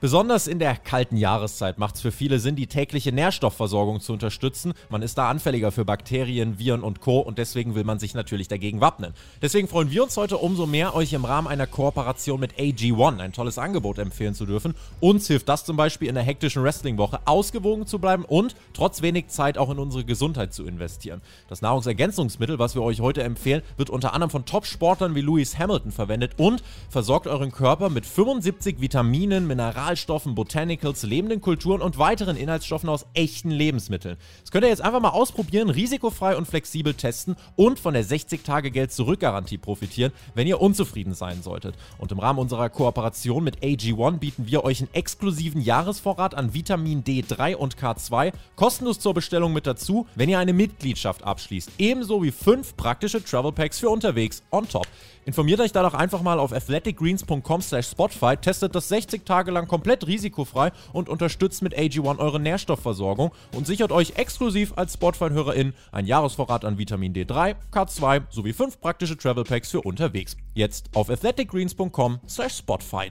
Besonders in der kalten Jahreszeit macht es für viele Sinn, die tägliche Nährstoffversorgung zu unterstützen. Man ist da anfälliger für Bakterien, Viren und Co. und deswegen will man sich natürlich dagegen wappnen. Deswegen freuen wir uns heute umso mehr, euch im Rahmen einer Kooperation mit AG1 ein tolles Angebot empfehlen zu dürfen. Uns hilft das zum Beispiel in der hektischen Wrestling-Woche ausgewogen zu bleiben und trotz wenig Zeit auch in unsere Gesundheit zu investieren. Das Nahrungsergänzungsmittel, was wir euch heute empfehlen, wird unter anderem von Top-Sportlern wie Lewis Hamilton verwendet und versorgt euren Körper mit 75 Vitaminen, Mineralien, Mineralstoffen, Botanicals, lebenden Kulturen und weiteren Inhaltsstoffen aus echten Lebensmitteln. Das könnt ihr jetzt einfach mal ausprobieren, risikofrei und flexibel testen und von der 60-Tage-Geld-Zurück-Garantie profitieren, wenn ihr unzufrieden sein solltet. Und im Rahmen unserer Kooperation mit AG1 bieten wir euch einen exklusiven Jahresvorrat an Vitamin D3 und K2 kostenlos zur Bestellung mit dazu, wenn ihr eine Mitgliedschaft abschließt. Ebenso wie fünf praktische Travel Packs für unterwegs on top. Informiert euch da doch einfach mal auf athleticgreens.com slash Spotify, testet das 60 Tage lang komplett risikofrei und unterstützt mit AG1 eure Nährstoffversorgung und sichert euch exklusiv als Spotify-HörerInnen ein Jahresvorrat an Vitamin D3, K2 sowie 5 praktische Travel Packs für unterwegs. Jetzt auf athleticgreens.com slash Spotify.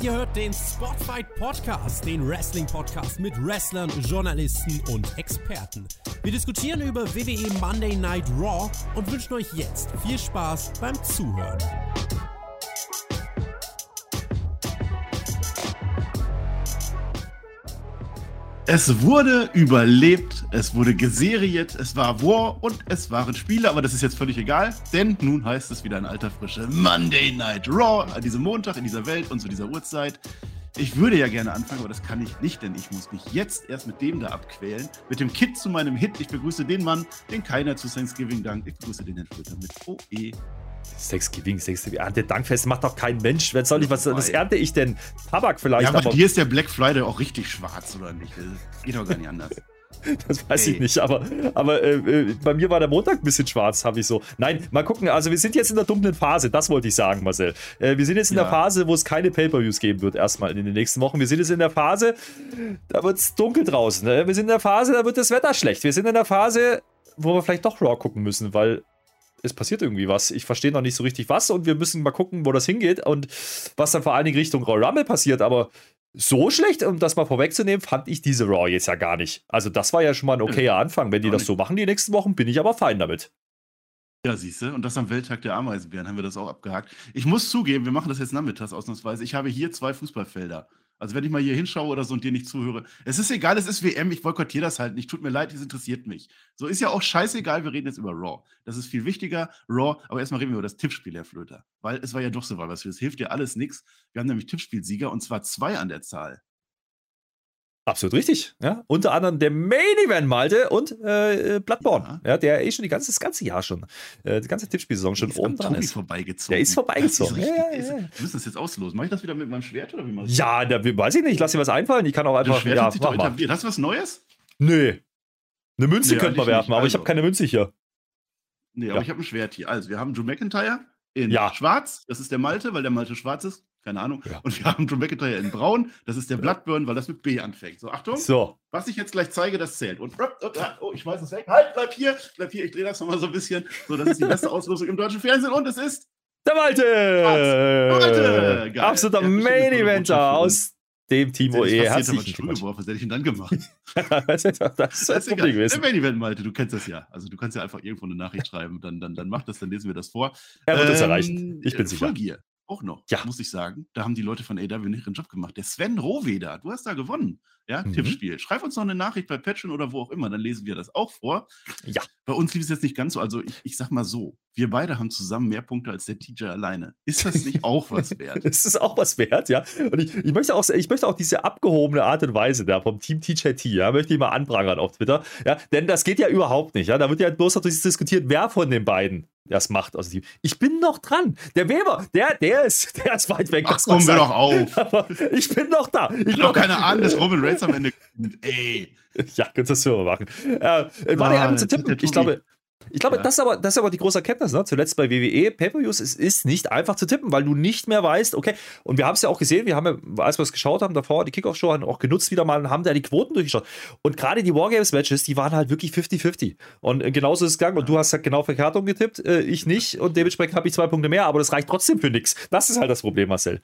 Ihr hört den Spotfight Podcast, den Wrestling Podcast mit Wrestlern, Journalisten und Experten. Wir diskutieren über WWE Monday Night Raw und wünschen euch jetzt viel Spaß beim Zuhören. Es wurde überlebt, es wurde geseriert, es war War und es waren Spiele, aber das ist jetzt völlig egal, denn nun heißt es wieder in alter Frische Monday Night Raw an diesem Montag in dieser Welt und zu dieser Uhrzeit. Ich würde ja gerne anfangen, aber das kann ich nicht, denn ich muss mich jetzt erst mit dem da abquälen. Mit dem Kit zu meinem Hit. Ich begrüße den Mann, den keiner zu Thanksgiving dankt. Ich begrüße den Herrn Schlüter mit OE. Thanksgiving, Thanksgiving. Ernte Dankfest macht doch kein Mensch. Was soll ich, was, was ernte ich denn? Tabak vielleicht. Ja, aber, aber dir ist der Black Friday auch richtig schwarz, oder nicht? Das geht doch gar nicht anders. Das weiß hey. ich nicht, aber, aber äh, äh, bei mir war der Montag ein bisschen schwarz, habe ich so. Nein, mal gucken. Also, wir sind jetzt in der dunklen Phase, das wollte ich sagen, Marcel. Äh, wir sind jetzt in ja. der Phase, wo es keine Pay-Per-Views geben wird, erstmal in den nächsten Wochen. Wir sind jetzt in der Phase, da wird es dunkel draußen. Ne? Wir sind in der Phase, da wird das Wetter schlecht. Wir sind in der Phase, wo wir vielleicht doch Raw gucken müssen, weil es passiert irgendwie was. Ich verstehe noch nicht so richtig was und wir müssen mal gucken, wo das hingeht und was dann vor allen Dingen Richtung Royal Rumble passiert. Aber so schlecht, um das mal vorwegzunehmen, fand ich diese Raw jetzt ja gar nicht. Also, das war ja schon mal ein okayer Anfang. Wenn die das so machen die nächsten Wochen, bin ich aber fein damit. Ja, siehst du, und das am Welttag der Ameisenbären haben wir das auch abgehakt. Ich muss zugeben, wir machen das jetzt nachmittags ausnahmsweise. Ich habe hier zwei Fußballfelder. Also wenn ich mal hier hinschaue oder so und dir nicht zuhöre, es ist egal, es ist WM, ich boykottiere das halt nicht. Tut mir leid, es interessiert mich. So ist ja auch scheißegal, wir reden jetzt über Raw. Das ist viel wichtiger, Raw, aber erstmal reden wir über das Tippspiel, Herr Flöter. Weil es war ja doch so was. Das hilft dir alles nichts. Wir haben nämlich Tippspielsieger und zwar zwei an der Zahl. Absolut richtig. Ja, unter anderem der Main Event Malte und äh, äh Bloodborne. Ja. ja. der eh schon die ganze, das ganze Jahr schon, äh, die ganze Tippspielsaison schon oben dran ist. vorbeigezogen. Der ist vorbeigezogen. Ist ja, ja, ja. Wir müssen das jetzt auslosen. Mache ich das wieder mit meinem Schwert oder wie mal? Ja, da, weiß ich nicht. Ich lasse dir was einfallen. Ich kann auch einfach. Das Schwert ja, doch etabliert. Hast du was Neues? Nö. Eine Münze nee, könnte man werfen, aber also. ich habe keine Münze hier. Nee, aber ich habe ein Schwert hier. Also, wir haben Drew McIntyre in schwarz. Das ist der Malte, weil der Malte schwarz ist keine Ahnung. Ja. Und wir haben Drew McIntyre in Braun, das ist der Bloodburn, weil das mit B anfängt. So, Achtung. So. Was ich jetzt gleich zeige, das zählt. Und oh, ich weiß es weg. Halt, bleib hier, bleib hier, ich drehe das nochmal so ein bisschen. So, das ist die beste Ausrüstung im deutschen Fernsehen und es ist. Der Malte! Malte! Absoluter Main Eventer aus dem Timo E. Herzlichen Glückwunsch. Was hätte ich denn dann gemacht? das ist das, das ist Problem gewesen. Main Event, Malte, du kennst das ja. Also du kannst ja einfach irgendwo eine Nachricht schreiben, dann, dann, dann mach das, dann lesen wir das vor. Er wird ähm, es erreichen. Ich bin sicher. Fullgear auch noch, ja. muss ich sagen. Da haben die Leute von AW nicht ihren Job gemacht. Der Sven Rohweder, du hast da gewonnen. Ja, mhm. Tippspiel. Schreib uns noch eine Nachricht bei Patreon oder wo auch immer, dann lesen wir das auch vor. Ja. Bei uns lief es jetzt nicht ganz so. Also ich, ich sag mal so, wir beide haben zusammen mehr Punkte als der TJ alleine. Ist das nicht auch was wert? das ist auch was wert, ja. Und ich, ich, möchte auch, ich möchte auch diese abgehobene Art und Weise da vom Team TJT, ja, möchte ich mal anprangern auf Twitter. Ja, denn das geht ja überhaupt nicht. Ja. Da wird ja bloß noch diskutiert, wer von den beiden das macht aus dem Ich bin noch dran. Der Weber, der, der ist, der ist weit weg. Ach, kommen wir doch auf. Aber ich bin noch da. Ich habe keine Ahnung, dass Roman Reigns am Ende. Ey. Ja, kannst du das Hörer machen. Äh, war ah, der zu tippen? Ich glaube, ich glaube, ja. das, ist aber, das ist aber die große Erkenntnis, ne? zuletzt bei WWE, Pay-Per-Views, es ist nicht einfach zu tippen, weil du nicht mehr weißt, okay, und wir haben es ja auch gesehen, wir haben ja, als wir es geschaut haben, davor, die Kickoff-Show haben auch genutzt wieder mal und haben da die Quoten durchgeschaut. Und gerade die Wargames-Matches, die waren halt wirklich 50-50. Und äh, genauso ist es gegangen. Und du hast halt genau Verkärtung getippt, äh, ich nicht. Und dementsprechend habe ich zwei Punkte mehr, aber das reicht trotzdem für nichts. Das ist halt das Problem, Marcel.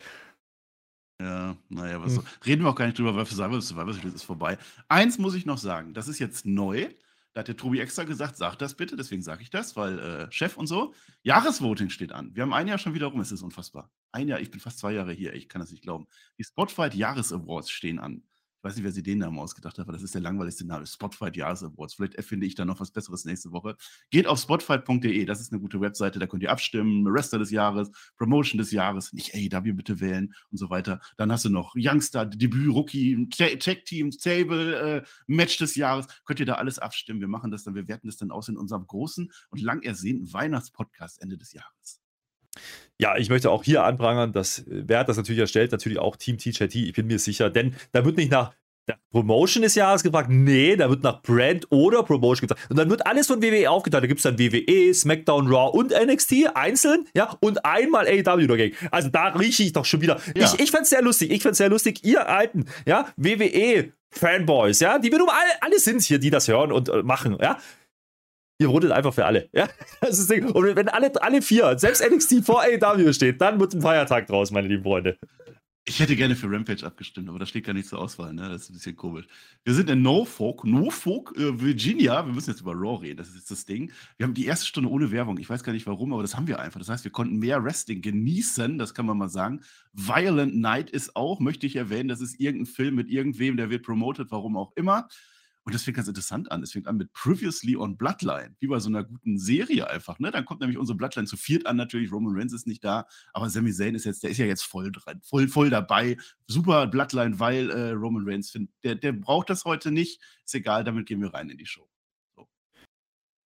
Ja, naja, was hm. so. Reden wir auch gar nicht drüber, weil für Survival Survival ist vorbei. Eins muss ich noch sagen, das ist jetzt neu. Da hat der Tobi extra gesagt, sag das bitte, deswegen sage ich das, weil äh, Chef und so. Jahresvoting steht an. Wir haben ein Jahr schon wieder rum, es ist unfassbar. Ein Jahr, ich bin fast zwei Jahre hier, ich kann das nicht glauben. Die Spotify Jahresawards stehen an. Weiß nicht, wer sich den Namen ausgedacht hat, aber das ist der langweiligste Name. Spotfight Jahres Awards. Vielleicht erfinde ich da noch was Besseres nächste Woche. Geht auf spotfight.de. Das ist eine gute Webseite. Da könnt ihr abstimmen. Wrestler des Jahres, Promotion des Jahres, nicht AEW bitte wählen und so weiter. Dann hast du noch Youngster, Debüt, Rookie, Tech Teams, Table, äh, Match des Jahres. Könnt ihr da alles abstimmen. Wir machen das dann. Wir werten das dann aus in unserem großen und lang ersehnten Weihnachtspodcast Ende des Jahres. Ja, ich möchte auch hier anprangern, dass wer hat das natürlich erstellt, natürlich auch Team TJT, ich bin mir sicher, denn da wird nicht nach der Promotion des Jahres gefragt, nee, da wird nach Brand oder Promotion gefragt. Und dann wird alles von WWE aufgeteilt. Da gibt es dann WWE, SmackDown, Raw und NXT einzeln, ja, und einmal AEW dagegen. Also da rieche ich doch schon wieder. Ja. Ich, ich fände es sehr lustig, ich fände es sehr lustig, ihr alten, ja, WWE Fanboys, ja, die wir nun alle, alle sind hier, die das hören und äh, machen, ja. Ihr votet einfach für alle. Ja? Das ist Und wenn alle, alle vier, selbst NXT vor AEW steht, dann wird ein Feiertag draus, meine lieben Freunde. Ich hätte gerne für Rampage abgestimmt, aber da steht gar nicht zur Auswahl, ne? Das ist ein bisschen komisch. Wir sind in Norfolk, Norfolk, äh, Virginia. Wir müssen jetzt über Raw reden, das ist jetzt das Ding. Wir haben die erste Stunde ohne Werbung. Ich weiß gar nicht warum, aber das haben wir einfach. Das heißt, wir konnten mehr Wrestling genießen, das kann man mal sagen. Violent Night ist auch, möchte ich erwähnen, das ist irgendein Film mit irgendwem, der wird promoted, warum auch immer. Und das fängt ganz interessant an. Es fängt an mit Previously on Bloodline, wie bei so einer guten Serie einfach. Ne? Dann kommt nämlich unsere Bloodline zu viert an, natürlich. Roman Reigns ist nicht da, aber Sami Zayn ist jetzt, der ist ja jetzt voll dran, voll, voll dabei. Super Bloodline, weil äh, Roman Reigns, find, der, der braucht das heute nicht. Ist egal, damit gehen wir rein in die Show.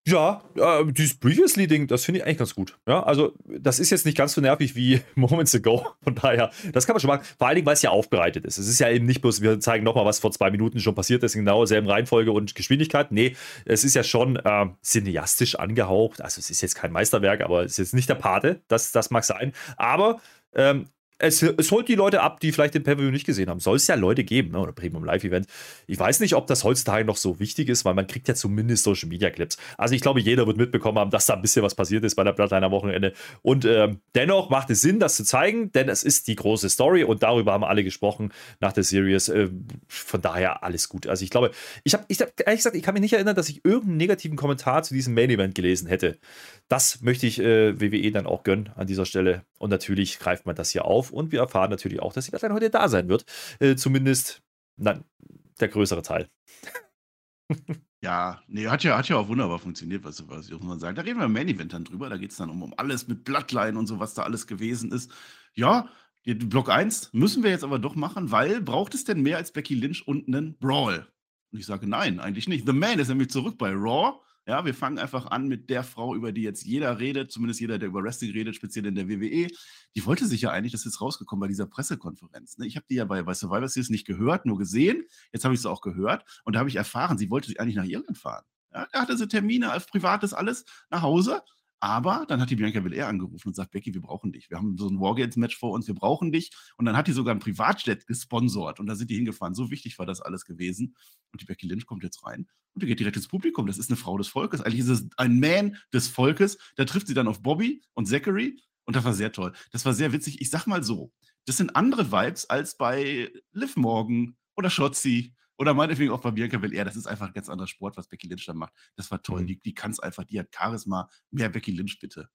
Ja, äh, dieses Previously-Ding, das finde ich eigentlich ganz gut. Ja, also, das ist jetzt nicht ganz so nervig wie Moments Ago. Von daher, das kann man schon machen. Vor allen Dingen, weil es ja aufbereitet ist. Es ist ja eben nicht bloß, wir zeigen nochmal, was vor zwei Minuten schon passiert ist, in genau derselben Reihenfolge und Geschwindigkeit. Nee, es ist ja schon äh, cineastisch angehaucht. Also, es ist jetzt kein Meisterwerk, aber es ist jetzt nicht der Pate. Das, das mag sein. Aber ähm, es, es, holt die Leute ab, die vielleicht den Pay-Per-View nicht gesehen haben. Soll es ja Leute geben, ne? oder Premium Live-Event. Ich weiß nicht, ob das heutzutage noch so wichtig ist, weil man kriegt ja zumindest Social Media Clips. Also ich glaube, jeder wird mitbekommen haben, dass da ein bisschen was passiert ist bei der Bloodline am Wochenende. Und ähm, dennoch macht es Sinn, das zu zeigen, denn es ist die große Story und darüber haben alle gesprochen nach der Series. Äh, von daher alles gut. Also ich glaube, ich habe ich hab, ehrlich gesagt, ich kann mich nicht erinnern, dass ich irgendeinen negativen Kommentar zu diesem Main-Event gelesen hätte. Das möchte ich äh, WWE dann auch gönnen an dieser Stelle. Und natürlich greift man das hier auf und wir erfahren natürlich auch, dass die Deadline heute da sein wird. Äh, zumindest na, der größere Teil. Ja, nee, hat ja, hat ja auch wunderbar funktioniert, was, was muss man sagen. Da reden wir im Main Event dann drüber. Da geht es dann um, um alles mit Bloodline und so, was da alles gewesen ist. Ja, Block 1 müssen wir jetzt aber doch machen, weil braucht es denn mehr als Becky Lynch und einen Brawl? Und ich sage nein, eigentlich nicht. The Man ist nämlich zurück bei Raw ja, wir fangen einfach an mit der Frau, über die jetzt jeder redet, zumindest jeder, der über Wrestling redet, speziell in der WWE. Die wollte sich ja eigentlich, das ist rausgekommen bei dieser Pressekonferenz. Ne? Ich habe die ja bei, bei Survivor Series nicht gehört, nur gesehen. Jetzt habe ich sie auch gehört und da habe ich erfahren, sie wollte sich eigentlich nach Irland fahren. Ja, da hatte sie Termine als privates alles nach Hause aber dann hat die Bianca Belair angerufen und sagt, Becky, wir brauchen dich. Wir haben so ein Wargames-Match vor uns, wir brauchen dich. Und dann hat die sogar ein Privatjet gesponsert und da sind die hingefahren. So wichtig war das alles gewesen. Und die Becky Lynch kommt jetzt rein und die geht direkt ins Publikum. Das ist eine Frau des Volkes. Eigentlich ist es ein Man des Volkes. Da trifft sie dann auf Bobby und Zachary und das war sehr toll. Das war sehr witzig. Ich sag mal so, das sind andere Vibes als bei Liv Morgan oder Shotzi oder meinetwegen auch bei Bianca Belair. Das ist einfach ein ganz anderer Sport, was Becky Lynch da macht. Das war toll. Mhm. Die, die kann es einfach. Die hat Charisma. Mehr Becky Lynch, bitte.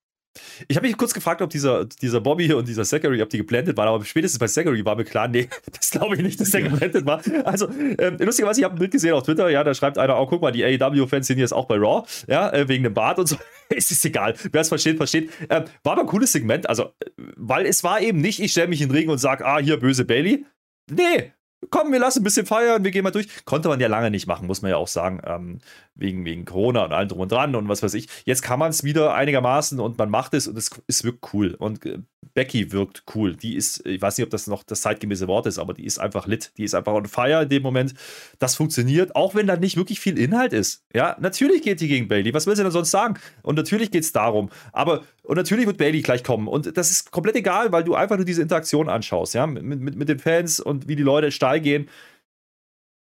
Ich habe mich kurz gefragt, ob dieser, dieser Bobby und dieser Zachary, ob die geblendet waren, aber spätestens bei Zachary war mir klar, nee, das glaube ich nicht, dass der ja. geblendet war. Also, ähm, lustigerweise, ich habe ein Bild gesehen auf Twitter, ja, da schreibt einer, oh, guck mal, die AEW-Fans sind jetzt auch bei Raw, ja, äh, wegen dem Bart und so. es ist egal, wer es versteht, versteht. Ähm, war aber ein cooles Segment, also, äh, weil es war eben nicht, ich stelle mich in den Ring und sage, ah, hier, böse Bailey. Nee, komm, wir lassen ein bisschen feiern, wir gehen mal durch. Konnte man ja lange nicht machen, muss man ja auch sagen, ähm, wegen, wegen Corona und allem drum und dran und was weiß ich. Jetzt kann man es wieder einigermaßen und man macht es und es, es wirkt cool. Und äh, Becky wirkt cool. Die ist, ich weiß nicht, ob das noch das zeitgemäße Wort ist, aber die ist einfach lit. Die ist einfach on fire in dem Moment. Das funktioniert, auch wenn da nicht wirklich viel Inhalt ist. Ja, natürlich geht die gegen Bailey. Was will sie denn sonst sagen? Und natürlich geht es darum. Aber, und natürlich wird Bailey gleich kommen. Und das ist komplett egal, weil du einfach nur diese Interaktion anschaust, ja, mit, mit, mit den Fans und wie die Leute steil gehen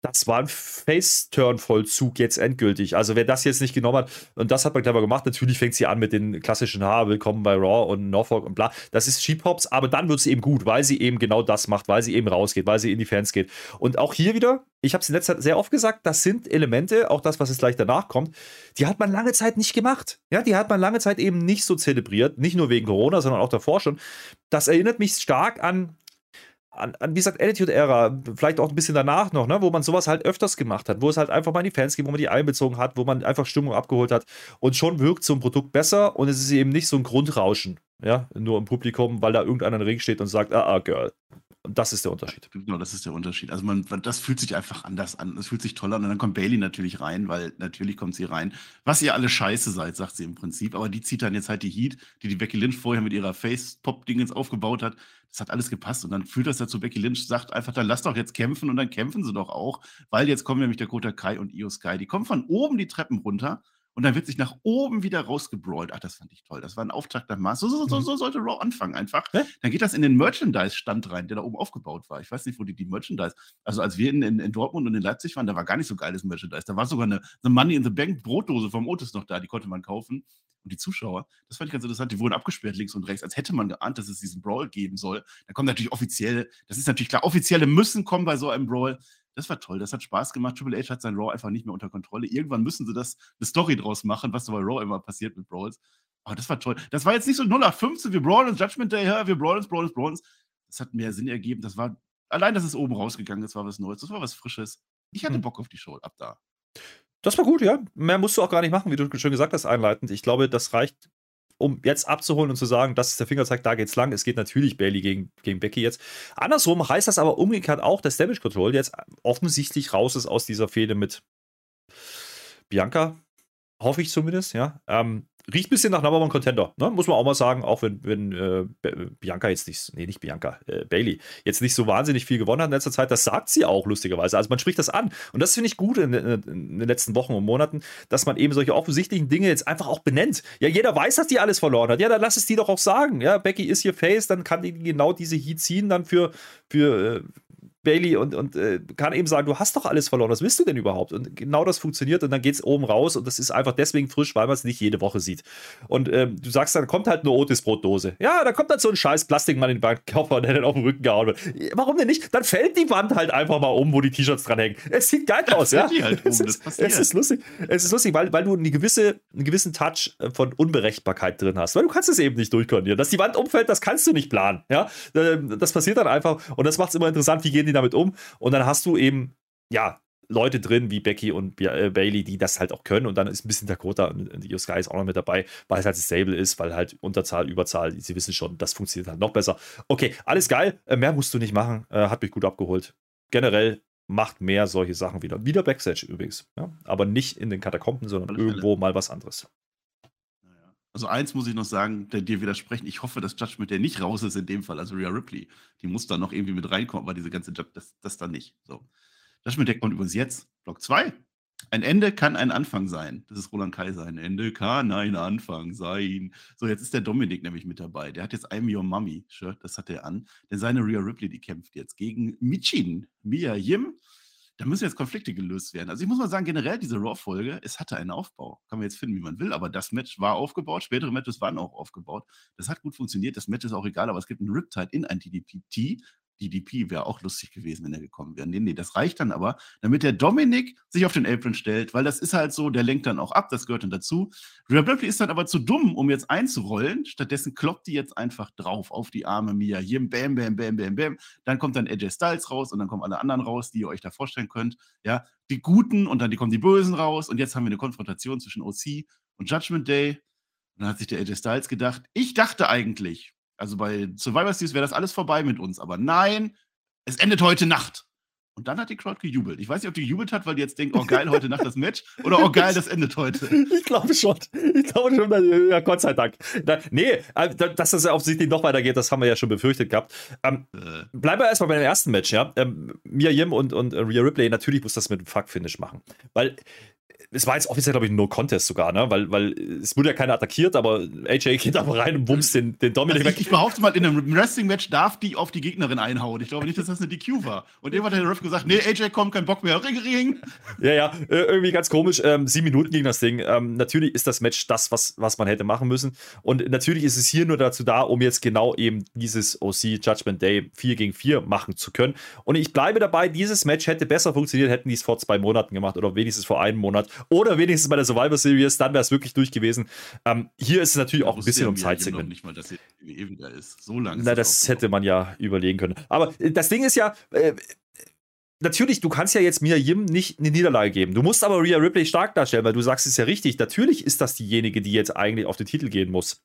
das war ein Face-Turn-Vollzug jetzt endgültig. Also wer das jetzt nicht genommen hat, und das hat man clever gemacht, natürlich fängt sie an mit den klassischen Ha, willkommen bei Raw und Norfolk und bla. Das ist Cheap Hops, aber dann wird sie eben gut, weil sie eben genau das macht, weil sie eben rausgeht, weil sie in die Fans geht. Und auch hier wieder, ich habe es in letzter Zeit sehr oft gesagt, das sind Elemente, auch das, was jetzt gleich danach kommt, die hat man lange Zeit nicht gemacht. Ja, die hat man lange Zeit eben nicht so zelebriert, nicht nur wegen Corona, sondern auch davor schon. Das erinnert mich stark an an, an, wie gesagt, Attitude-Ära, vielleicht auch ein bisschen danach noch, ne, wo man sowas halt öfters gemacht hat, wo es halt einfach mal in die Fans geht, wo man die einbezogen hat, wo man einfach Stimmung abgeholt hat und schon wirkt so ein Produkt besser und es ist eben nicht so ein Grundrauschen, ja, nur im Publikum, weil da irgendeiner im Ring steht und sagt, ah, ah, Girl. Und das ist der Unterschied. Genau, das ist der Unterschied. Also man, das fühlt sich einfach anders an. Das fühlt sich toll an. Und dann kommt Bailey natürlich rein, weil natürlich kommt sie rein. Was ihr alle scheiße seid, sagt sie im Prinzip. Aber die zieht dann jetzt halt die Heat, die die Becky Lynch vorher mit ihrer Face-Pop-Dingens aufgebaut hat. Das hat alles gepasst. Und dann fühlt das dazu, Becky Lynch sagt einfach, dann lass doch jetzt kämpfen. Und dann kämpfen sie doch auch. Weil jetzt kommen nämlich der Kota Kai und Io Sky. Die kommen von oben die Treppen runter und dann wird sich nach oben wieder rausgebrawlt. Ach, das fand ich toll. Das war ein Auftakt nach Maß. So, so, so, mhm. so sollte Raw anfangen einfach. Hä? Dann geht das in den Merchandise-Stand rein, der da oben aufgebaut war. Ich weiß nicht, wo die, die Merchandise. Also, als wir in, in, in, Dortmund und in Leipzig waren, da war gar nicht so geiles Merchandise. Da war sogar eine, eine Money in the Bank Brotdose vom Otis noch da, die konnte man kaufen. Und die Zuschauer, das fand ich ganz interessant, die wurden abgesperrt links und rechts, als hätte man geahnt, dass es diesen Brawl geben soll. Da kommen natürlich offizielle, das ist natürlich klar, offizielle müssen kommen bei so einem Brawl. Das war toll, das hat Spaß gemacht. Triple H hat sein Raw einfach nicht mehr unter Kontrolle. Irgendwann müssen sie das eine Story draus machen, was so bei Raw immer passiert mit Brawls. Aber das war toll. Das war jetzt nicht so 0 nach 15, wir brawlen uns Judgment Day, wir brawlen uns, brawlen uns, brawlen uns. Das hat mehr Sinn ergeben. Das war, allein, dass es oben rausgegangen ist, war was Neues. Das war was Frisches. Ich hatte hm. Bock auf die Show ab da. Das war gut, ja. Mehr musst du auch gar nicht machen, wie du schon gesagt hast, einleitend. Ich glaube, das reicht um jetzt abzuholen und zu sagen, das ist der Fingerzeig, da geht's lang. Es geht natürlich Bailey gegen, gegen Becky jetzt. Andersrum heißt das aber umgekehrt auch, dass Damage Control jetzt offensichtlich raus ist aus dieser Fehde mit Bianca. Hoffe ich zumindest, ja. Ähm, riecht ein bisschen nach Number One Contender, ne? muss man auch mal sagen, auch wenn, wenn äh, Bianca jetzt nicht, nee, nicht Bianca, äh, Bailey, jetzt nicht so wahnsinnig viel gewonnen hat in letzter Zeit, das sagt sie auch lustigerweise. Also man spricht das an. Und das finde ich gut in, in, in, den letzten Wochen und Monaten, dass man eben solche offensichtlichen Dinge jetzt einfach auch benennt. Ja, jeder weiß, dass die alles verloren hat. Ja, dann lass es die doch auch sagen. Ja, Becky ist hier Face, dann kann die genau diese Heat ziehen, dann für, für, äh, Bailey und, und äh, kann eben sagen, du hast doch alles verloren, was willst du denn überhaupt? Und genau das funktioniert und dann geht es oben raus und das ist einfach deswegen frisch, weil man es nicht jede Woche sieht. Und ähm, du sagst, dann kommt halt eine Otis-Brotdose. Ja, da kommt dann so ein scheiß Plastikmann in den Körper, der dann auf den Rücken gehauen wird. Warum denn nicht? Dann fällt die Wand halt einfach mal um, wo die T-Shirts dran hängen. Es sieht geil aus, ja. Halt um, es, ist, es, ist, lustig. Es ist lustig, weil, weil du eine gewisse, einen gewissen Touch äh, von Unberechtbarkeit drin hast. Weil du kannst es eben nicht durchkondieren. Dass die Wand umfällt, das kannst du nicht planen. Ja? Ähm, das passiert dann einfach und das macht es immer interessant, wie gehen die damit um. Und dann hast du eben, ja, Leute drin wie Becky und äh, Bailey, die das halt auch können. Und dann ist ein bisschen Dakota und Io Sky ist auch noch mit dabei, weil es halt stable ist, weil halt Unterzahl, Überzahl, sie wissen schon, das funktioniert halt noch besser. Okay, alles geil. Äh, mehr musst du nicht machen. Äh, hat mich gut abgeholt. Generell macht mehr solche Sachen wieder. Wieder Backstage übrigens. Ja? Aber nicht in den Katakomben, sondern irgendwo mal was anderes. Also eins muss ich noch sagen, der dir widersprechen. Ich hoffe, dass Judgment der nicht raus ist in dem Fall, also Rhea Ripley. Die muss da noch irgendwie mit reinkommen, aber diese ganze Judge, das, das dann nicht. So. Judgment Day kommt übrigens jetzt. Block 2. Ein Ende kann ein Anfang sein. Das ist Roland Kaiser. Ein Ende kann ein Anfang sein. So, jetzt ist der Dominik nämlich mit dabei. Der hat jetzt I'm Your Mummy Shirt, das hat er an. Denn seine Rhea Ripley, die kämpft jetzt gegen Michin, Mia Yim da müssen jetzt Konflikte gelöst werden. Also ich muss mal sagen, generell diese Raw-Folge, es hatte einen Aufbau. Kann man jetzt finden, wie man will, aber das Match war aufgebaut, spätere Matches waren auch aufgebaut. Das hat gut funktioniert, das Match ist auch egal, aber es gibt einen Riptide in ein DDP DDP wäre auch lustig gewesen, wenn er gekommen wäre. Nee, nee, das reicht dann aber, damit der Dominik sich auf den Apron stellt, weil das ist halt so, der lenkt dann auch ab, das gehört dann dazu. Rhea Ripley ist dann aber zu dumm, um jetzt einzurollen. Stattdessen kloppt die jetzt einfach drauf auf die Arme Mia. Hier, bam, bam, bam, bam, bam. Dann kommt dann AJ Styles raus und dann kommen alle anderen raus, die ihr euch da vorstellen könnt. Ja, die Guten und dann die kommen die Bösen raus und jetzt haben wir eine Konfrontation zwischen OC und Judgment Day. Und dann hat sich der AJ Styles gedacht, ich dachte eigentlich, also bei Survivor Series wäre das alles vorbei mit uns. Aber nein, es endet heute Nacht. Und dann hat die Crowd gejubelt. Ich weiß nicht, ob die gejubelt hat, weil die jetzt denkt, oh geil, heute Nacht das Match oder oh geil, das endet heute. Ich glaube schon. Ich glaube schon, ja, Gott sei Dank. Da, nee, äh, dass das offensichtlich noch weitergeht, das haben wir ja schon befürchtet gehabt. Ähm, äh. Bleiben wir erstmal beim ersten Match, ja. Ähm, Mia Yim und, und Rhea Ripley, natürlich muss das mit dem Fuck-Finish machen. Weil es war jetzt offiziell, glaube ich, ein No-Contest sogar, ne? Weil, weil es wurde ja keiner attackiert, aber AJ geht einfach rein und bumst den, den Dominik also weg. Ich, behaupte mal, in einem Wrestling-Match darf die auf die Gegnerin einhauen. Ich glaube nicht, dass das eine DQ war. Und irgendwann hat der Ref gesagt, nee, AJ kommt, kein Bock mehr. Ring, ring. Ja, ja, irgendwie ganz komisch. Ähm, sieben Minuten ging das Ding. Ähm, natürlich ist das Match das, was, was man hätte machen müssen. Und natürlich ist es hier nur dazu da, um jetzt genau eben dieses OC Judgment Day 4 gegen 4 machen zu können. Und ich bleibe dabei, dieses Match hätte besser funktioniert, hätten die es vor zwei Monaten gemacht oder wenigstens vor einem Monat oder wenigstens bei der Survivor Series, dann wäre es wirklich durch gewesen. Ähm, hier ist es natürlich auch ein bisschen um Zeitsegment. nicht mal, dass eh wieder ist. So lange. Na, das hätte man ja überlegen können. Aber äh, das Ding ist ja, äh, natürlich, du kannst ja jetzt Mia Yim nicht eine Niederlage geben. Du musst aber Rhea Ripley stark darstellen, weil du sagst es ist ja richtig. Natürlich ist das diejenige, die jetzt eigentlich auf den Titel gehen muss.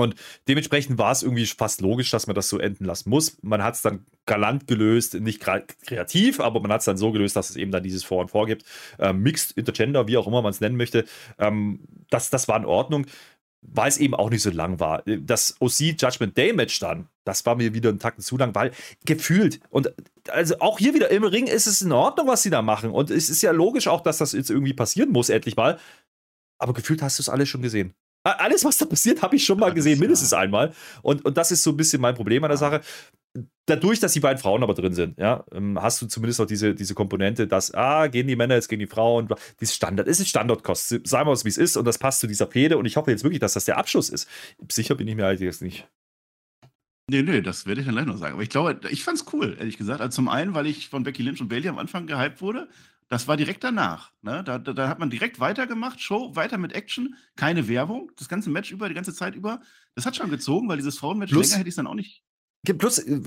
Und dementsprechend war es irgendwie fast logisch, dass man das so enden lassen muss. Man hat es dann galant gelöst, nicht kreativ, aber man hat es dann so gelöst, dass es eben dann dieses Vor und Vor gibt. Ähm, Mixed Intergender, wie auch immer man es nennen möchte. Ähm, das, das war in Ordnung, weil es eben auch nicht so lang war. Das OC Judgment Day Match dann, das war mir wieder ein Tacken zu lang, weil gefühlt und also auch hier wieder im Ring ist es in Ordnung, was sie da machen. Und es ist ja logisch auch, dass das jetzt irgendwie passieren muss, endlich mal. Aber gefühlt hast du es alles schon gesehen. Alles, was da passiert, habe ich schon mal gesehen, mindestens einmal. Und, und das ist so ein bisschen mein Problem an der Sache. Dadurch, dass die beiden Frauen aber drin sind, ja, ähm, hast du zumindest auch diese, diese Komponente, dass, ah, gehen die Männer jetzt gegen die Frauen. Dieses Standard, es ist Standardkost. Sagen wir uns, wie es ist, und das passt zu dieser Fehde. Und ich hoffe jetzt wirklich, dass das der Abschluss ist. Sicher bin ich mir halt jetzt nicht. Nee, nee, das werde ich dann gleich noch sagen. Aber ich glaube, ich fand es cool, ehrlich gesagt. Also zum einen, weil ich von Becky Lynch und Bailey am Anfang gehypt wurde. Das war direkt danach. Ne? Da, da, da, hat man direkt weitergemacht, Show, weiter mit Action, keine Werbung, das ganze Match über, die ganze Zeit über. Das hat schon gezogen, weil dieses Frauenmatch länger hätte ich es dann auch nicht. Plus, äh,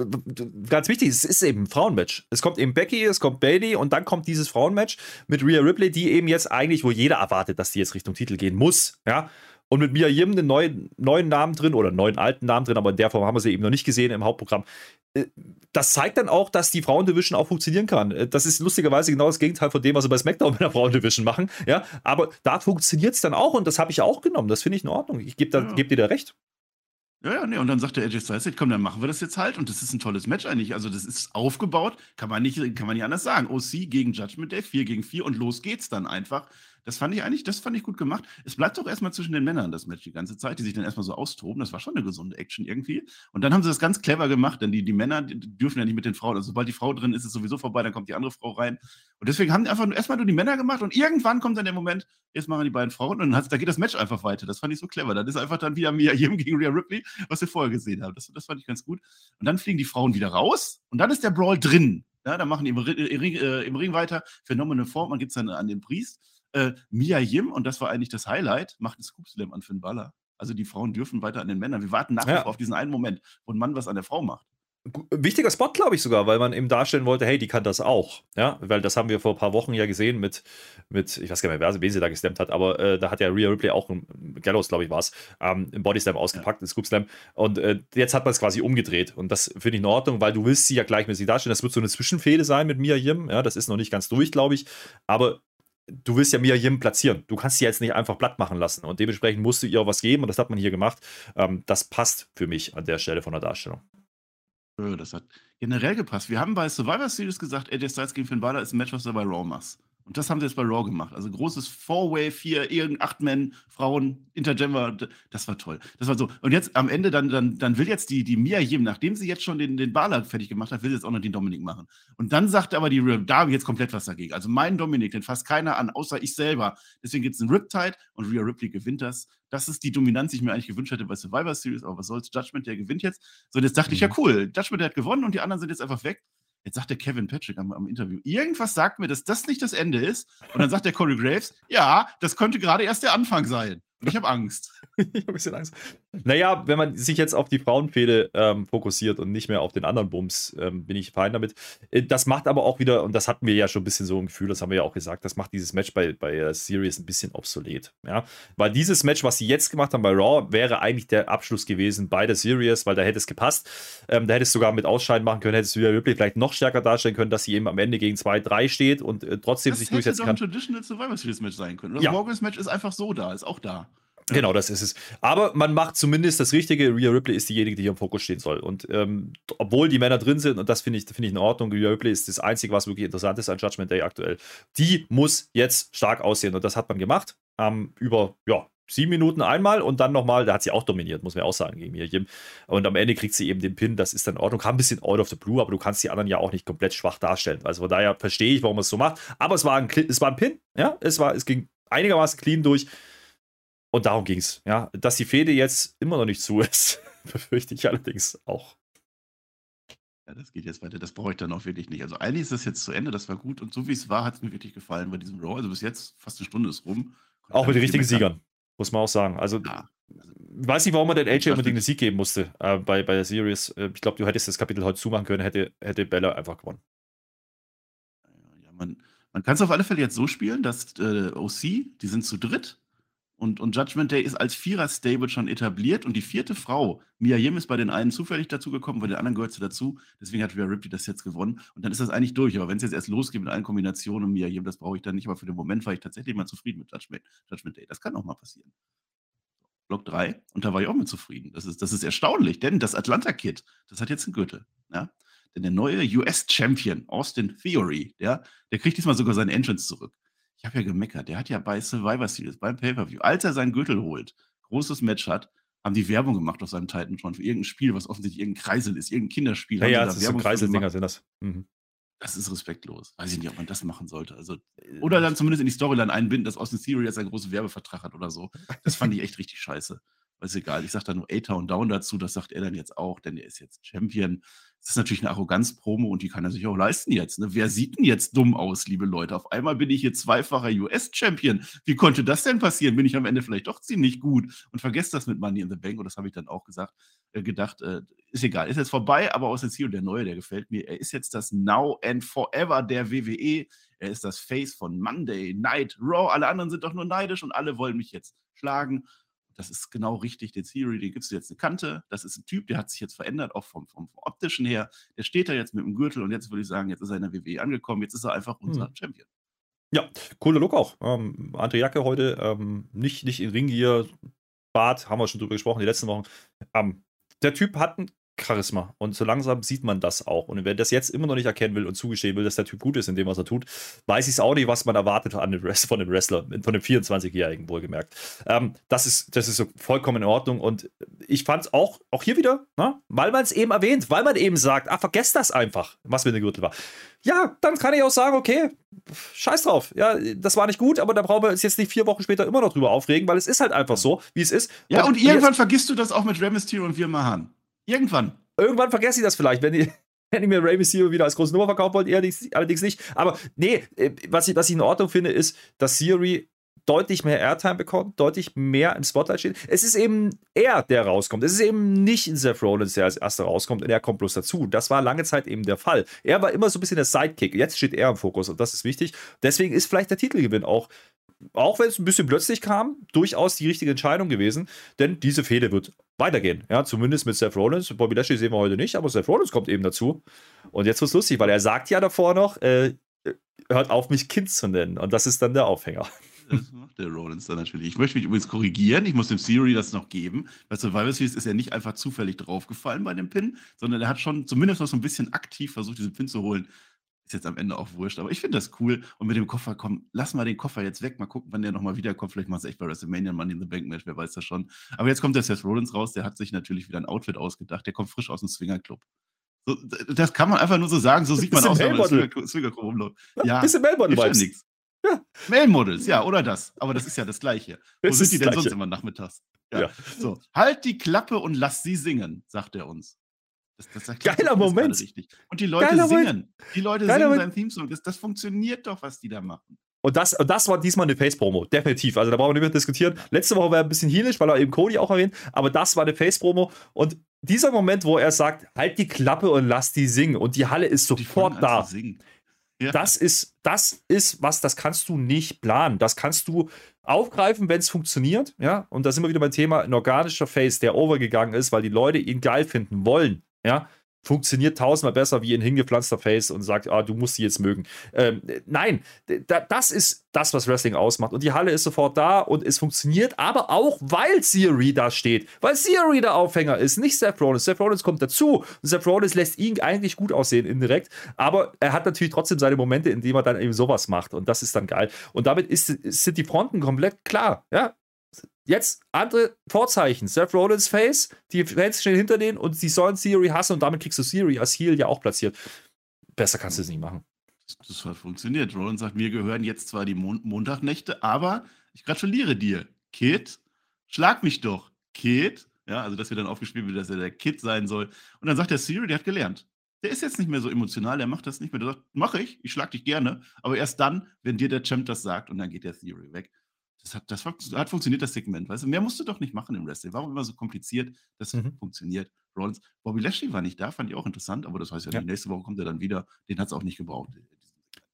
ganz wichtig, es ist eben ein Frauenmatch. Es kommt eben Becky, es kommt Bailey und dann kommt dieses Frauenmatch mit Rhea Ripley, die eben jetzt eigentlich, wo jeder erwartet, dass die jetzt Richtung Titel gehen muss. Ja, und mit Mia Yim einen neuen, neuen Namen drin oder einen neuen alten Namen drin, aber in der Form haben wir sie eben noch nicht gesehen im Hauptprogramm. Äh, das zeigt dann auch, dass die Frauendivision auch funktionieren kann. Äh, das ist lustigerweise genau das Gegenteil von dem, was sie bei SmackDown mit der Frauendivision machen. Ja, aber da funktioniert es dann auch und das habe ich auch genommen. Das finde ich in Ordnung. Ich gebe ja. geb dir da recht. Ja, ja, nee, und dann sagt der AJ Styles, komm, dann machen wir das jetzt halt. Und das ist ein tolles Match eigentlich. Also, das ist aufgebaut, kann man nicht, kann man nicht anders sagen. OC gegen Judgment Day, 4 gegen 4 und los geht's dann einfach. Das fand ich eigentlich, das fand ich gut gemacht. Es bleibt doch erstmal zwischen den Männern das Match die ganze Zeit, die sich dann erstmal so austoben. Das war schon eine gesunde Action irgendwie. Und dann haben sie das ganz clever gemacht, denn die, die Männer die dürfen ja nicht mit den Frauen. Also sobald die Frau drin ist, ist es sowieso vorbei, dann kommt die andere Frau rein. Und deswegen haben die einfach erstmal nur die Männer gemacht und irgendwann kommt dann der Moment, jetzt machen die beiden Frauen und dann da geht das Match einfach weiter. Das fand ich so clever. Dann ist einfach dann wieder Mia Yim gegen Rhea Ripley, was wir vorher gesehen haben. Das, das fand ich ganz gut. Und dann fliegen die Frauen wieder raus und dann ist der Brawl drin. Ja, dann machen die im, Ring, äh, im Ring weiter. Phänomene Form, man gibt es dann an den Priest äh, Mia Yim, und das war eigentlich das Highlight, macht einen Scoop Slam an Finn Balor. Also die Frauen dürfen weiter an den Männern. Wir warten nach wie vor auf diesen einen Moment, wo ein Mann was an der Frau macht. Wichtiger Spot, glaube ich sogar, weil man eben darstellen wollte, hey, die kann das auch. Ja, weil das haben wir vor ein paar Wochen ja gesehen mit, mit ich weiß gar nicht mehr, wen sie da gestemmt hat, aber äh, da hat ja Rhea Ripley auch, Gallows, glaube ich, war es, ähm, im Bodyslam ausgepackt, ja. im Scoop Slam. Und äh, jetzt hat man es quasi umgedreht. Und das finde ich in Ordnung, weil du willst sie ja gleichmäßig darstellen. Das wird so eine Zwischenfehde sein mit Mia Yim. Ja, das ist noch nicht ganz durch, glaube ich. Aber du willst ja Mia Yim platzieren. Du kannst sie jetzt nicht einfach platt machen lassen. Und dementsprechend musst du ihr was geben und das hat man hier gemacht. Ähm, das passt für mich an der Stelle von der Darstellung. Das hat generell gepasst. Wir haben bei Survivor Series gesagt, AJ Styles gegen Finn Balor ist ein Match, was du bei Raw machst. Und das haben sie jetzt bei Raw gemacht. Also großes Four-Way, vier, irgend acht Men, Frauen, Intergender. Das war toll. Das war so. Und jetzt am Ende, dann, dann, dann will jetzt die, die Mia Yim, nachdem sie jetzt schon den, den Bala fertig gemacht hat, will sie jetzt auch noch den Dominik machen. Und dann sagt aber die da habe ich jetzt komplett was dagegen. Also mein Dominik, den fasst keiner an, außer ich selber. Deswegen gibt es einen Riptide und Rhea Ripley gewinnt das. Das ist die Dominanz, die ich mir eigentlich gewünscht hätte bei Survivor Series. Aber was soll's? Judgment, der gewinnt jetzt. So, und jetzt dachte mhm. ich, ja mhm. cool, Judgment, der hat gewonnen und die anderen sind jetzt einfach weg. Jetzt sagt der Kevin Patrick am, am, Interview, irgendwas sagt mir, dass das nicht das Ende ist. Und dann sagt der Corey Graves, ja, das könnte gerade erst der Anfang sein. Ich habe Angst. ich habe ein bisschen Angst. Naja, wenn man sich jetzt auf die Frauenfehde ähm, fokussiert und nicht mehr auf den anderen Bums, ähm, bin ich fein damit. Äh, das macht aber auch wieder, und das hatten wir ja schon ein bisschen so ein Gefühl, das haben wir ja auch gesagt, das macht dieses Match bei, bei uh, Series ein bisschen obsolet. Ja? Weil dieses Match, was sie jetzt gemacht haben bei Raw, wäre eigentlich der Abschluss gewesen bei der Series, weil da hätte es gepasst. Ähm, da hätte es sogar mit Ausscheiden machen können, hätte es wieder wirklich vielleicht noch stärker darstellen können, dass sie eben am Ende gegen 2-3 steht und äh, trotzdem das sich durchsetzen kann. Das hätte doch ein Traditional Survivor Series Match sein können. Das ja. Morgans Match ist einfach so da, ist auch da. Genau, das ist es. Aber man macht zumindest das Richtige. Rhea Ripley ist diejenige, die hier im Fokus stehen soll. Und ähm, obwohl die Männer drin sind, und das finde ich, find ich in Ordnung, Rhea Ripley ist das Einzige, was wirklich interessant ist an Judgment Day aktuell. Die muss jetzt stark aussehen. Und das hat man gemacht. Ähm, über, ja, sieben Minuten einmal und dann nochmal, da hat sie auch dominiert, muss man auch sagen, gegen Mirjam. Und am Ende kriegt sie eben den Pin, das ist dann in Ordnung. Kam ein bisschen out of the blue, aber du kannst die anderen ja auch nicht komplett schwach darstellen. Also von daher verstehe ich, warum man es so macht. Aber es war ein, es war ein Pin, ja, es, war, es ging einigermaßen clean durch. Und darum ging es. Ja. Dass die Fehde jetzt immer noch nicht zu ist, befürchte ich allerdings auch. Ja, das geht jetzt weiter. Das brauche ich dann auch wirklich nicht. Also eigentlich ist das jetzt zu Ende, das war gut. Und so wie es war, hat es mir wirklich gefallen bei diesem Raw. Also bis jetzt fast eine Stunde ist rum. Auch mit den richtigen Siegern, muss man auch sagen. Also ja. Ich weiß nicht, warum man den AJ unbedingt einen Sieg geben musste äh, bei, bei der Series. Äh, ich glaube, du hättest das Kapitel heute zumachen können, hätte, hätte Bella einfach gewonnen. Ja, man, man kann es auf alle Fälle jetzt so spielen, dass äh, OC, die sind zu dritt und, und Judgment Day ist als Vierer-Stable schon etabliert und die vierte Frau, Mia Yim, ist bei den einen zufällig dazugekommen, bei den anderen gehört sie dazu. Deswegen hat Rhea Ripley das jetzt gewonnen. Und dann ist das eigentlich durch. Aber wenn es jetzt erst losgeht mit allen Kombinationen und Mia Yim, das brauche ich dann nicht. Aber für den Moment war ich tatsächlich mal zufrieden mit Judgment, Judgment Day. Das kann auch mal passieren. Block 3. Und da war ich auch mit zufrieden. Das ist, das ist erstaunlich, denn das Atlanta-Kit, das hat jetzt einen Gürtel. Ja? Denn der neue US-Champion, Austin Theory, der, der kriegt diesmal sogar seinen Entrance zurück. Ich habe ja gemeckert. Der hat ja bei Survivor Series, beim Pay-Per-View, als er seinen Gürtel holt, großes Match hat, haben die Werbung gemacht auf seinem Titan schon für irgendein Spiel, was offensichtlich irgendein Kreisel ist, irgendein Kinderspiel. Ja, ja, das ist so Kreiseldinger sind das. Mhm. Das ist respektlos. Weiß ich nicht, ob man das machen sollte. Also, äh, oder dann zumindest in die Storyline einbinden, dass Austin Theory jetzt einen großen Werbevertrag hat oder so. Das fand ich echt richtig scheiße. Ist egal. Ich sage da nur A-Town Down dazu. Das sagt er dann jetzt auch, denn er ist jetzt Champion. Das ist natürlich eine Arroganz-Promo und die kann er sich auch leisten jetzt. Ne? Wer sieht denn jetzt dumm aus, liebe Leute? Auf einmal bin ich hier zweifacher US-Champion. Wie konnte das denn passieren? Bin ich am Ende vielleicht doch ziemlich gut und vergesst das mit Money in the Bank und das habe ich dann auch gesagt, äh, gedacht, äh, ist egal, ist jetzt vorbei, aber aus dem Ziel der Neue, der gefällt mir. Er ist jetzt das Now and Forever der WWE. Er ist das Face von Monday, Night, Raw. Alle anderen sind doch nur neidisch und alle wollen mich jetzt schlagen das ist genau richtig, den Theory, den gibst du jetzt eine Kante. Das ist ein Typ, der hat sich jetzt verändert, auch vom, vom, vom optischen her. Der steht da jetzt mit dem Gürtel und jetzt würde ich sagen, jetzt ist er in der WWE angekommen. Jetzt ist er einfach unser hm. Champion. Ja, cooler Look auch. Ähm, andere Jacke heute, ähm, nicht, nicht in Ringgear, Bart, haben wir schon drüber gesprochen, die letzten Wochen. Ähm, der Typ hat ein Charisma. Und so langsam sieht man das auch. Und wer das jetzt immer noch nicht erkennen will und zugestehen will, dass der Typ gut ist in dem, was er tut, weiß ich es auch nicht, was man erwartet von dem Wrestler, von dem 24-Jährigen wohlgemerkt. Ähm, das, ist, das ist so vollkommen in Ordnung. Und ich fand es auch, auch hier wieder, na, ne, weil man es eben erwähnt, weil man eben sagt, ah, vergesst das einfach, was mit dem Gürtel war. Ja, dann kann ich auch sagen, okay, scheiß drauf. Ja, das war nicht gut, aber da brauchen wir uns jetzt nicht vier Wochen später immer noch drüber aufregen, weil es ist halt einfach so, wie es ist. Ja, und, und irgendwann vergisst du das auch mit Rey Mysterio und wir Mahan. Irgendwann. Irgendwann vergesse ich das vielleicht, wenn ihr, wenn ihr mir Ray Mysterio wieder als große Nummer verkaufen wollt, allerdings nicht. Aber nee, äh, was ich, was ich in Ordnung finde, ist, dass Siri deutlich mehr Airtime bekommt, deutlich mehr im Spotlight steht. Es ist eben er, der rauskommt. Es ist eben nicht Seth Rollins, der als erster rauskommt und er kommt bloß dazu. Das war lange Zeit eben der Fall. Er war immer so ein bisschen der Sidekick. Jetzt steht er im Fokus und das ist wichtig. Deswegen ist vielleicht der Titelgewinn auch auch wenn es ein bisschen plötzlich kam, durchaus die richtige Entscheidung gewesen, denn diese Fehde wird weitergehen. Ja, zumindest mit Seth Rollins. Bobby Lashley sehen wir heute nicht, aber Seth Rollins kommt eben dazu. Und jetzt wird es lustig, weil er sagt ja davor noch, äh, hört auf, mich Kind zu nennen. Und das ist dann der Aufhänger. Das macht der Rollins dann natürlich. Ich möchte mich übrigens korrigieren. Ich muss dem Theory das noch geben. Bei Survivor Series ist er nicht einfach zufällig draufgefallen bei dem Pin, sondern er hat schon zumindest noch so ein bisschen aktiv versucht, diesen Pin zu holen. Ist jetzt am Ende auch wurscht, aber ich finde das cool. Und mit dem Koffer, komm, lass mal den Koffer jetzt weg, mal gucken, wann der nochmal wiederkommt. Vielleicht macht es echt bei WrestleMania Money in the Bank Match, wer weiß das schon. Aber jetzt kommt der Seth Rollins raus, der hat sich natürlich wieder ein Outfit ausgedacht, der kommt frisch aus dem Swinger Club. So, das kann man einfach nur so sagen, so sieht man aus, wenn man Swinger, Swinger Club rumläuft. Ja, bisschen Mailmodel-Vibes. Ja. Mail-Models, ja, oder das. Aber das ist ja das Gleiche. Wo das sind die denn sonst immer nachmittags? Ja. ja. So, halt die Klappe und lass sie singen, sagt er uns. Das, das Geiler Moment. Und die Leute Geiler singen. Die Leute Geiler singen seinen Theme-Song. Das, das funktioniert doch, was die da machen. Und das, und das war diesmal eine Face-Promo, definitiv. Also da brauchen wir nicht mehr diskutieren. Letzte Woche war er ein bisschen heelisch, weil er eben Cody auch erwähnt, aber das war eine Face-Promo. Und dieser Moment, wo er sagt, halt die Klappe und lass die singen und die Halle ist sofort da. Ja. Das ist, das ist was, das kannst du nicht planen. Das kannst du aufgreifen, wenn es funktioniert. Ja, und da sind wir wieder beim Thema ein organischer Face, der overgegangen ist, weil die Leute ihn geil finden wollen. Ja, funktioniert tausendmal besser wie ein hingepflanzter Face und sagt, ah, du musst sie jetzt mögen. Ähm, nein, das ist das, was Wrestling ausmacht. Und die Halle ist sofort da und es funktioniert, aber auch, weil Theory da steht. Weil Theory der Aufhänger ist, nicht Seth Rollins. Seth Rollins kommt dazu und Seth Rollins lässt ihn eigentlich gut aussehen indirekt, aber er hat natürlich trotzdem seine Momente, in denen er dann eben sowas macht und das ist dann geil. Und damit ist, sind die Fronten komplett klar. Ja, Jetzt andere Vorzeichen. Seth Rollins Face, die Fans stehen hinter denen und sie sollen Theory hassen und damit kriegst du Theory als Heel ja auch platziert. Besser kannst du es nicht machen. Das hat funktioniert. Rollins sagt, mir gehören jetzt zwar die Mon Montagnächte, aber ich gratuliere dir. Kid, schlag mich doch. Kid, ja, also dass wir dann aufgespielt wird, dass er der Kid sein soll. Und dann sagt der Theory, der hat gelernt. Der ist jetzt nicht mehr so emotional, der macht das nicht mehr. Der sagt, mach ich, ich schlag dich gerne, aber erst dann, wenn dir der Champ das sagt und dann geht der Theory weg. Das hat, das hat funktioniert, das Segment. Weißt du, mehr musst du doch nicht machen im Wrestling. Warum immer so kompliziert? Das mhm. funktioniert. Rollins. Bobby Lashley war nicht da, fand ich auch interessant, aber das heißt ja, ja. nächste Woche kommt er dann wieder. Den hat es auch nicht gebraucht.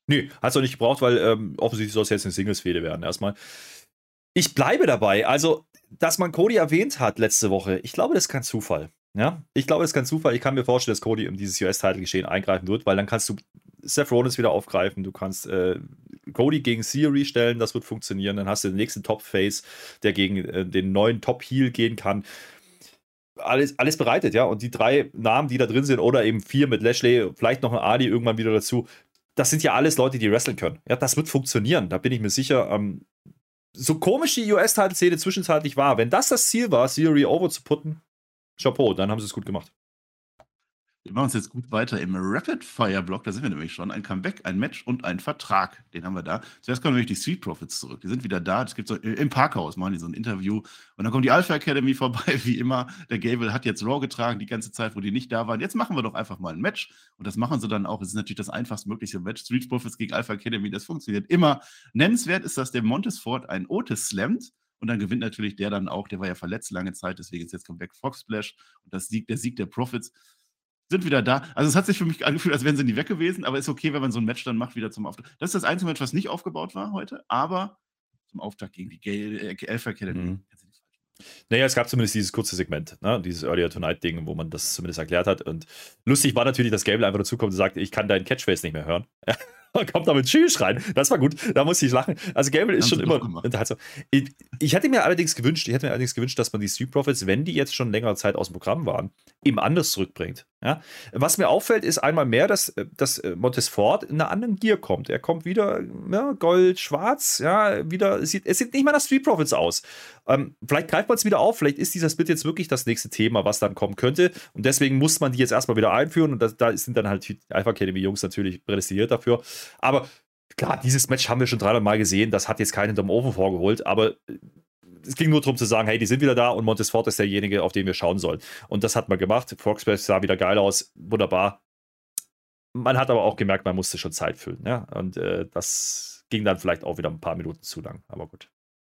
Nee, hat es auch nicht gebraucht, weil ähm, offensichtlich soll es jetzt eine Singles-Fehde werden. Erstmal. Ich bleibe dabei. Also, dass man Cody erwähnt hat letzte Woche, ich glaube, das ist kein Zufall. Ja, ich glaube, das ist kein Zufall. Ich kann mir vorstellen, dass Cody in dieses US-Title-Geschehen eingreifen wird, weil dann kannst du Seth Rollins wieder aufgreifen, du kannst äh, Cody gegen Theory stellen, das wird funktionieren. Dann hast du den nächsten Top-Face, der gegen äh, den neuen Top-Heel gehen kann. Alles, alles bereitet, ja. Und die drei Namen, die da drin sind, oder eben vier mit Lashley, vielleicht noch ein Ali irgendwann wieder dazu, das sind ja alles Leute, die wresteln können. Ja, das wird funktionieren, da bin ich mir sicher. Ähm, so komisch die US-Title-Szene zwischenzeitlich war, wenn das das Ziel war, Theory over zu putten, Chapeau, dann haben sie es gut gemacht. Wir machen uns jetzt gut weiter im Rapid-Fire-Block. Da sind wir nämlich schon. Ein Comeback, ein Match und ein Vertrag. Den haben wir da. Zuerst kommen nämlich die Street Profits zurück. Die sind wieder da. Es gibt so im Parkhaus, machen die so ein Interview. Und dann kommt die Alpha Academy vorbei, wie immer. Der Gable hat jetzt Raw getragen, die ganze Zeit, wo die nicht da waren. Jetzt machen wir doch einfach mal ein Match. Und das machen sie dann auch. Es ist natürlich das einfachstmögliche Match. Street Profits gegen Alpha Academy, das funktioniert immer. Nennenswert ist, dass der Montesfort ein Otis slammt. Und dann gewinnt natürlich der dann auch, der war ja verletzt lange Zeit, deswegen ist jetzt Comeback Fox Splash und das Sieg, der Sieg der Profits sind wieder da. Also es hat sich für mich angefühlt, als wären sie nie weg gewesen, aber ist okay, wenn man so ein Match dann macht, wieder zum Auftakt. Das ist das einzige Match, was nicht aufgebaut war heute, aber zum Auftakt gegen die Gale, äh, Alpha Academy. Mhm. Naja, es gab zumindest dieses kurze Segment, ne? dieses Earlier Tonight-Ding, wo man das zumindest erklärt hat. Und lustig war natürlich, dass Gable einfach dazukommt und sagt, ich kann deinen Catchphrase nicht mehr hören. kommt da mit Tschüss rein. Das war gut. Da muss ich lachen. Also Gable ist schon immer unterhaltsam. Ich, ich, hätte mir allerdings gewünscht, ich hätte mir allerdings gewünscht, dass man die Street Profits, wenn die jetzt schon längere Zeit aus dem Programm waren, eben anders zurückbringt. Ja? Was mir auffällt, ist einmal mehr, dass, dass Montesfort in einer anderen Gear kommt. Er kommt wieder ja, Gold, Schwarz, ja, wieder, es sieht, es sieht nicht mehr nach Street Profits aus. Ähm, vielleicht greift man es wieder auf, vielleicht ist dieser Split jetzt wirklich das nächste Thema, was dann kommen könnte. Und deswegen muss man die jetzt erstmal wieder einführen. Und das, da sind dann halt die Alpha Academy Jungs natürlich prädestiniert dafür. Aber klar, dieses Match haben wir schon 300 Mal gesehen. Das hat jetzt keinen hinterm Ofen vorgeholt. Aber es ging nur darum zu sagen, hey, die sind wieder da und Montesfort ist derjenige, auf den wir schauen sollen. Und das hat man gemacht. Foxpress sah wieder geil aus, wunderbar. Man hat aber auch gemerkt, man musste schon Zeit füllen. Ja? Und äh, das ging dann vielleicht auch wieder ein paar Minuten zu lang. Aber gut.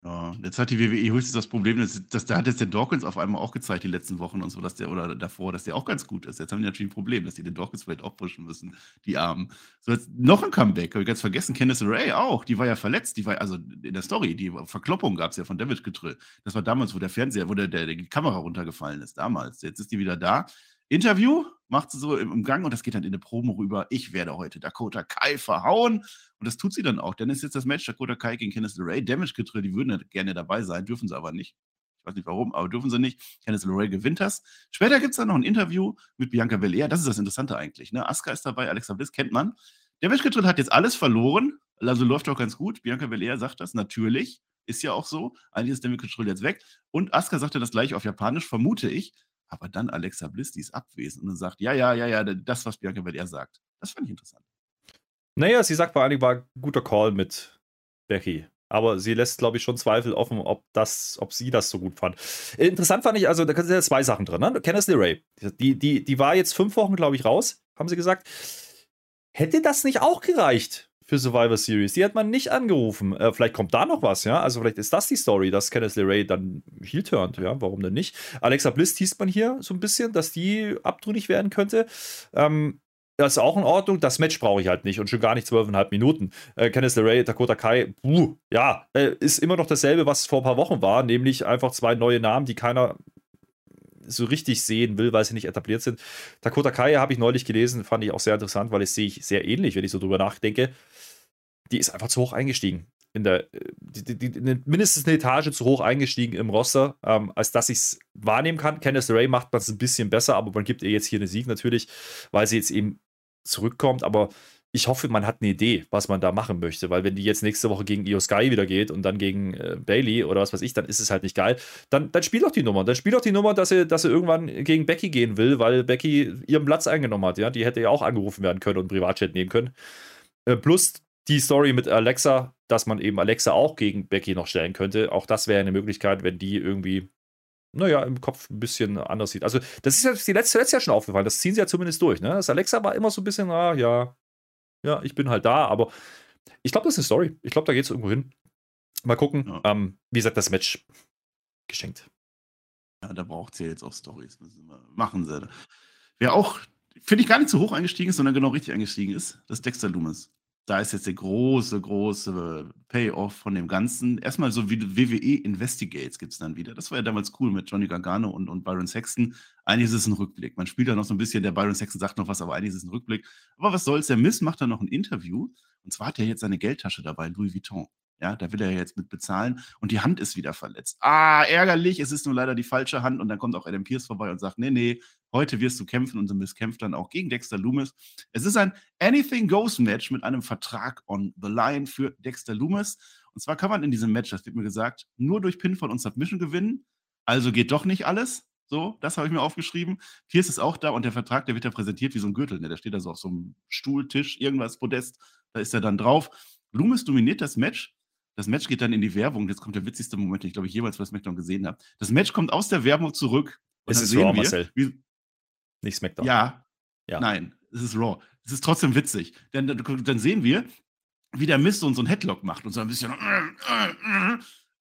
Ja, jetzt hat die WWE höchstens das Problem, dass, dass da hat jetzt der Dawkins auf einmal auch gezeigt, die letzten Wochen und so, dass der, oder davor, dass der auch ganz gut ist. Jetzt haben die natürlich ein Problem, dass die den Dawkins vielleicht auch pushen müssen, die Armen. So, jetzt noch ein Comeback, habe ich ganz vergessen, Candice Ray auch, die war ja verletzt, die war, also in der Story, die Verkloppung gab es ja von David Getrill. Das war damals, wo der Fernseher, wo der, der, die Kamera runtergefallen ist, damals. Jetzt ist die wieder da. Interview macht sie so im, Gang und das geht dann in eine Promo rüber. Ich werde heute Dakota Kai verhauen. Und das tut sie dann auch. Dann ist jetzt das Match Dakota Kai gegen Kenneth LeRae. Damage Control, die würden gerne dabei sein, dürfen sie aber nicht. Ich weiß nicht warum, aber dürfen sie nicht. Kenneth LeRae gewinnt das. Später gibt es dann noch ein Interview mit Bianca Belair. Das ist das Interessante eigentlich. Ne? Asuka ist dabei, Alexa Bliss kennt man. Damage Control hat jetzt alles verloren. Also läuft auch ganz gut. Bianca Belair sagt das natürlich. Ist ja auch so. Eigentlich ist Damage Control jetzt weg. Und Asuka sagte das gleich auf Japanisch, vermute ich. Aber dann Alexa Bliss, die ist abwesend und sagt, ja, ja, ja, ja, das, was Bianca Belair sagt. Das fand ich interessant. Naja, sie sagt vor allen Dingen, war guter Call mit Becky. Aber sie lässt, glaube ich, schon Zweifel offen, ob, das, ob sie das so gut fand. Interessant fand ich, also da sind ja zwei Sachen drin. Ne? Kenneth LeRae, die, die, die war jetzt fünf Wochen, glaube ich, raus, haben sie gesagt. Hätte das nicht auch gereicht für Survivor Series. Die hat man nicht angerufen. Äh, vielleicht kommt da noch was, ja. Also vielleicht ist das die Story, dass Kenneth LeRae dann heel turnt, ja. Warum denn nicht? Alexa Bliss hieß man hier so ein bisschen, dass die abtrünnig werden könnte. Ähm, das ist auch in Ordnung. Das Match brauche ich halt nicht und schon gar nicht zwölfeinhalb Minuten. Äh, Kenneth LeRae, Dakota Kai, puh, ja, äh, ist immer noch dasselbe, was vor ein paar Wochen war, nämlich einfach zwei neue Namen, die keiner so richtig sehen will, weil sie nicht etabliert sind. Dakota Kai habe ich neulich gelesen, fand ich auch sehr interessant, weil es sehe ich sehr ähnlich, wenn ich so drüber nachdenke. Die ist einfach zu hoch eingestiegen. In der, die, die, die, mindestens eine Etage zu hoch eingestiegen im Roster, ähm, als dass ich es wahrnehmen kann. Candice Ray macht man es ein bisschen besser, aber man gibt ihr jetzt hier einen Sieg natürlich, weil sie jetzt eben zurückkommt. Aber ich hoffe, man hat eine Idee, was man da machen möchte, weil wenn die jetzt nächste Woche gegen Io Sky wieder geht und dann gegen äh, Bailey oder was weiß ich, dann ist es halt nicht geil. Dann, dann spielt doch die Nummer. Dann spielt doch die Nummer, dass sie, dass sie irgendwann gegen Becky gehen will, weil Becky ihren Platz eingenommen hat. Ja, die hätte ja auch angerufen werden können und Privatchat nehmen können. Äh, plus die Story mit Alexa, dass man eben Alexa auch gegen Becky noch stellen könnte. Auch das wäre eine Möglichkeit, wenn die irgendwie naja, im Kopf ein bisschen anders sieht. Also, das ist ja die letzte, letzte Jahr schon aufgefallen. Das ziehen sie ja zumindest durch. Ne? Das Alexa war immer so ein bisschen, ah, ja, ja, ich bin halt da, aber ich glaube, das ist eine Story. Ich glaube, da geht es irgendwo hin. Mal gucken. Ja. Ähm, wie gesagt, das Match geschenkt. Ja, da braucht sie ja jetzt auch Stories. Machen sie. Wer auch, finde ich, gar nicht so hoch eingestiegen ist, sondern genau richtig eingestiegen ist, das Dexter Loomis. Da ist jetzt der große, große Payoff von dem Ganzen. Erstmal so wie WWE Investigates gibt es dann wieder. Das war ja damals cool mit Johnny Gargano und, und Byron Sexton. Eigentlich ist es ein Rückblick. Man spielt da noch so ein bisschen, der Byron Sexton sagt noch was, aber eigentlich ist es ein Rückblick. Aber was soll's, der Miss macht dann noch ein Interview. Und zwar hat er jetzt seine Geldtasche dabei, Louis Vuitton. Ja, da will er jetzt mit bezahlen und die Hand ist wieder verletzt. Ah, ärgerlich, es ist nur leider die falsche Hand und dann kommt auch Adam Pierce vorbei und sagt, nee, nee, heute wirst du kämpfen und Miss kämpft dann auch gegen Dexter Loomis. Es ist ein Anything Goes Match mit einem Vertrag on the line für Dexter Loomis. Und zwar kann man in diesem Match, das wird mir gesagt, nur durch Pinfall und Submission gewinnen. Also geht doch nicht alles. So, das habe ich mir aufgeschrieben. Pierce ist auch da und der Vertrag, der wird ja präsentiert wie so ein Gürtel. Ne? Der steht da so auf so einem Stuhl, Tisch, irgendwas, Podest. Da ist er dann drauf. Loomis dominiert das Match das Match geht dann in die Werbung. Jetzt kommt der witzigste Moment, den ich glaube ich jemals bei SmackDown gesehen habe. Das Match kommt aus der Werbung zurück. Es ist Raw, wir, Marcel. Wie, Nicht SmackDown. Ja, ja. Nein, es ist Raw. Es ist trotzdem witzig. Denn dann sehen wir, wie der Mist und so ein Headlock macht und so ein bisschen.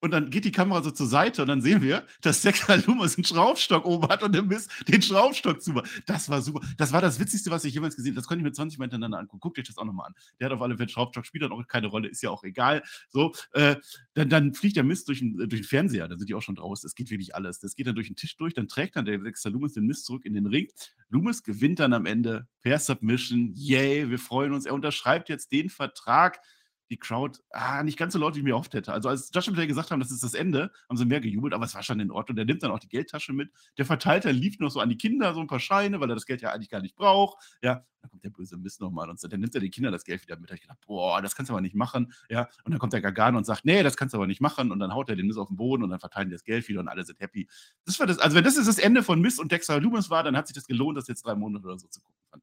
Und dann geht die Kamera so zur Seite und dann sehen wir, dass Dexter Loomis einen Schraubstock oben hat und der Mist den Schraubstock zu. Das war super. Das war das Witzigste, was ich jemals gesehen habe. Das konnte ich mir 20 Mal hintereinander angucken. Guckt euch das auch nochmal an. Der hat auf alle Fälle Schraubstock, spielt dann auch keine Rolle, ist ja auch egal. So, äh, dann, dann fliegt der Mist durch den, durch den Fernseher, da sind die auch schon draußen. Das geht wirklich alles. Das geht dann durch den Tisch durch, dann trägt dann der Dexter Loomis den Mist zurück in den Ring. Loomis gewinnt dann am Ende per Submission. Yay, wir freuen uns. Er unterschreibt jetzt den Vertrag die Crowd ah, nicht ganz so laut, wie ich mir oft hätte. Also als und Play gesagt haben, das ist das Ende, haben sie mehr gejubelt, aber es war schon in Ordnung. Der nimmt dann auch die Geldtasche mit. Der Verteilter lief noch so an die Kinder so ein paar Scheine, weil er das Geld ja eigentlich gar nicht braucht. Ja, dann kommt der böse Mist nochmal und dann nimmt er den Kindern das Geld wieder mit. Da ich gedacht, boah, das kannst du aber nicht machen. Ja, und dann kommt der Gargano und sagt, nee, das kannst du aber nicht machen. Und dann haut er den Mist auf den Boden und dann verteilen die das Geld wieder und alle sind happy. Das war das, also wenn das ist das Ende von Mist und Dexter Loomis war, dann hat sich das gelohnt, das jetzt drei Monate oder so zu gucken.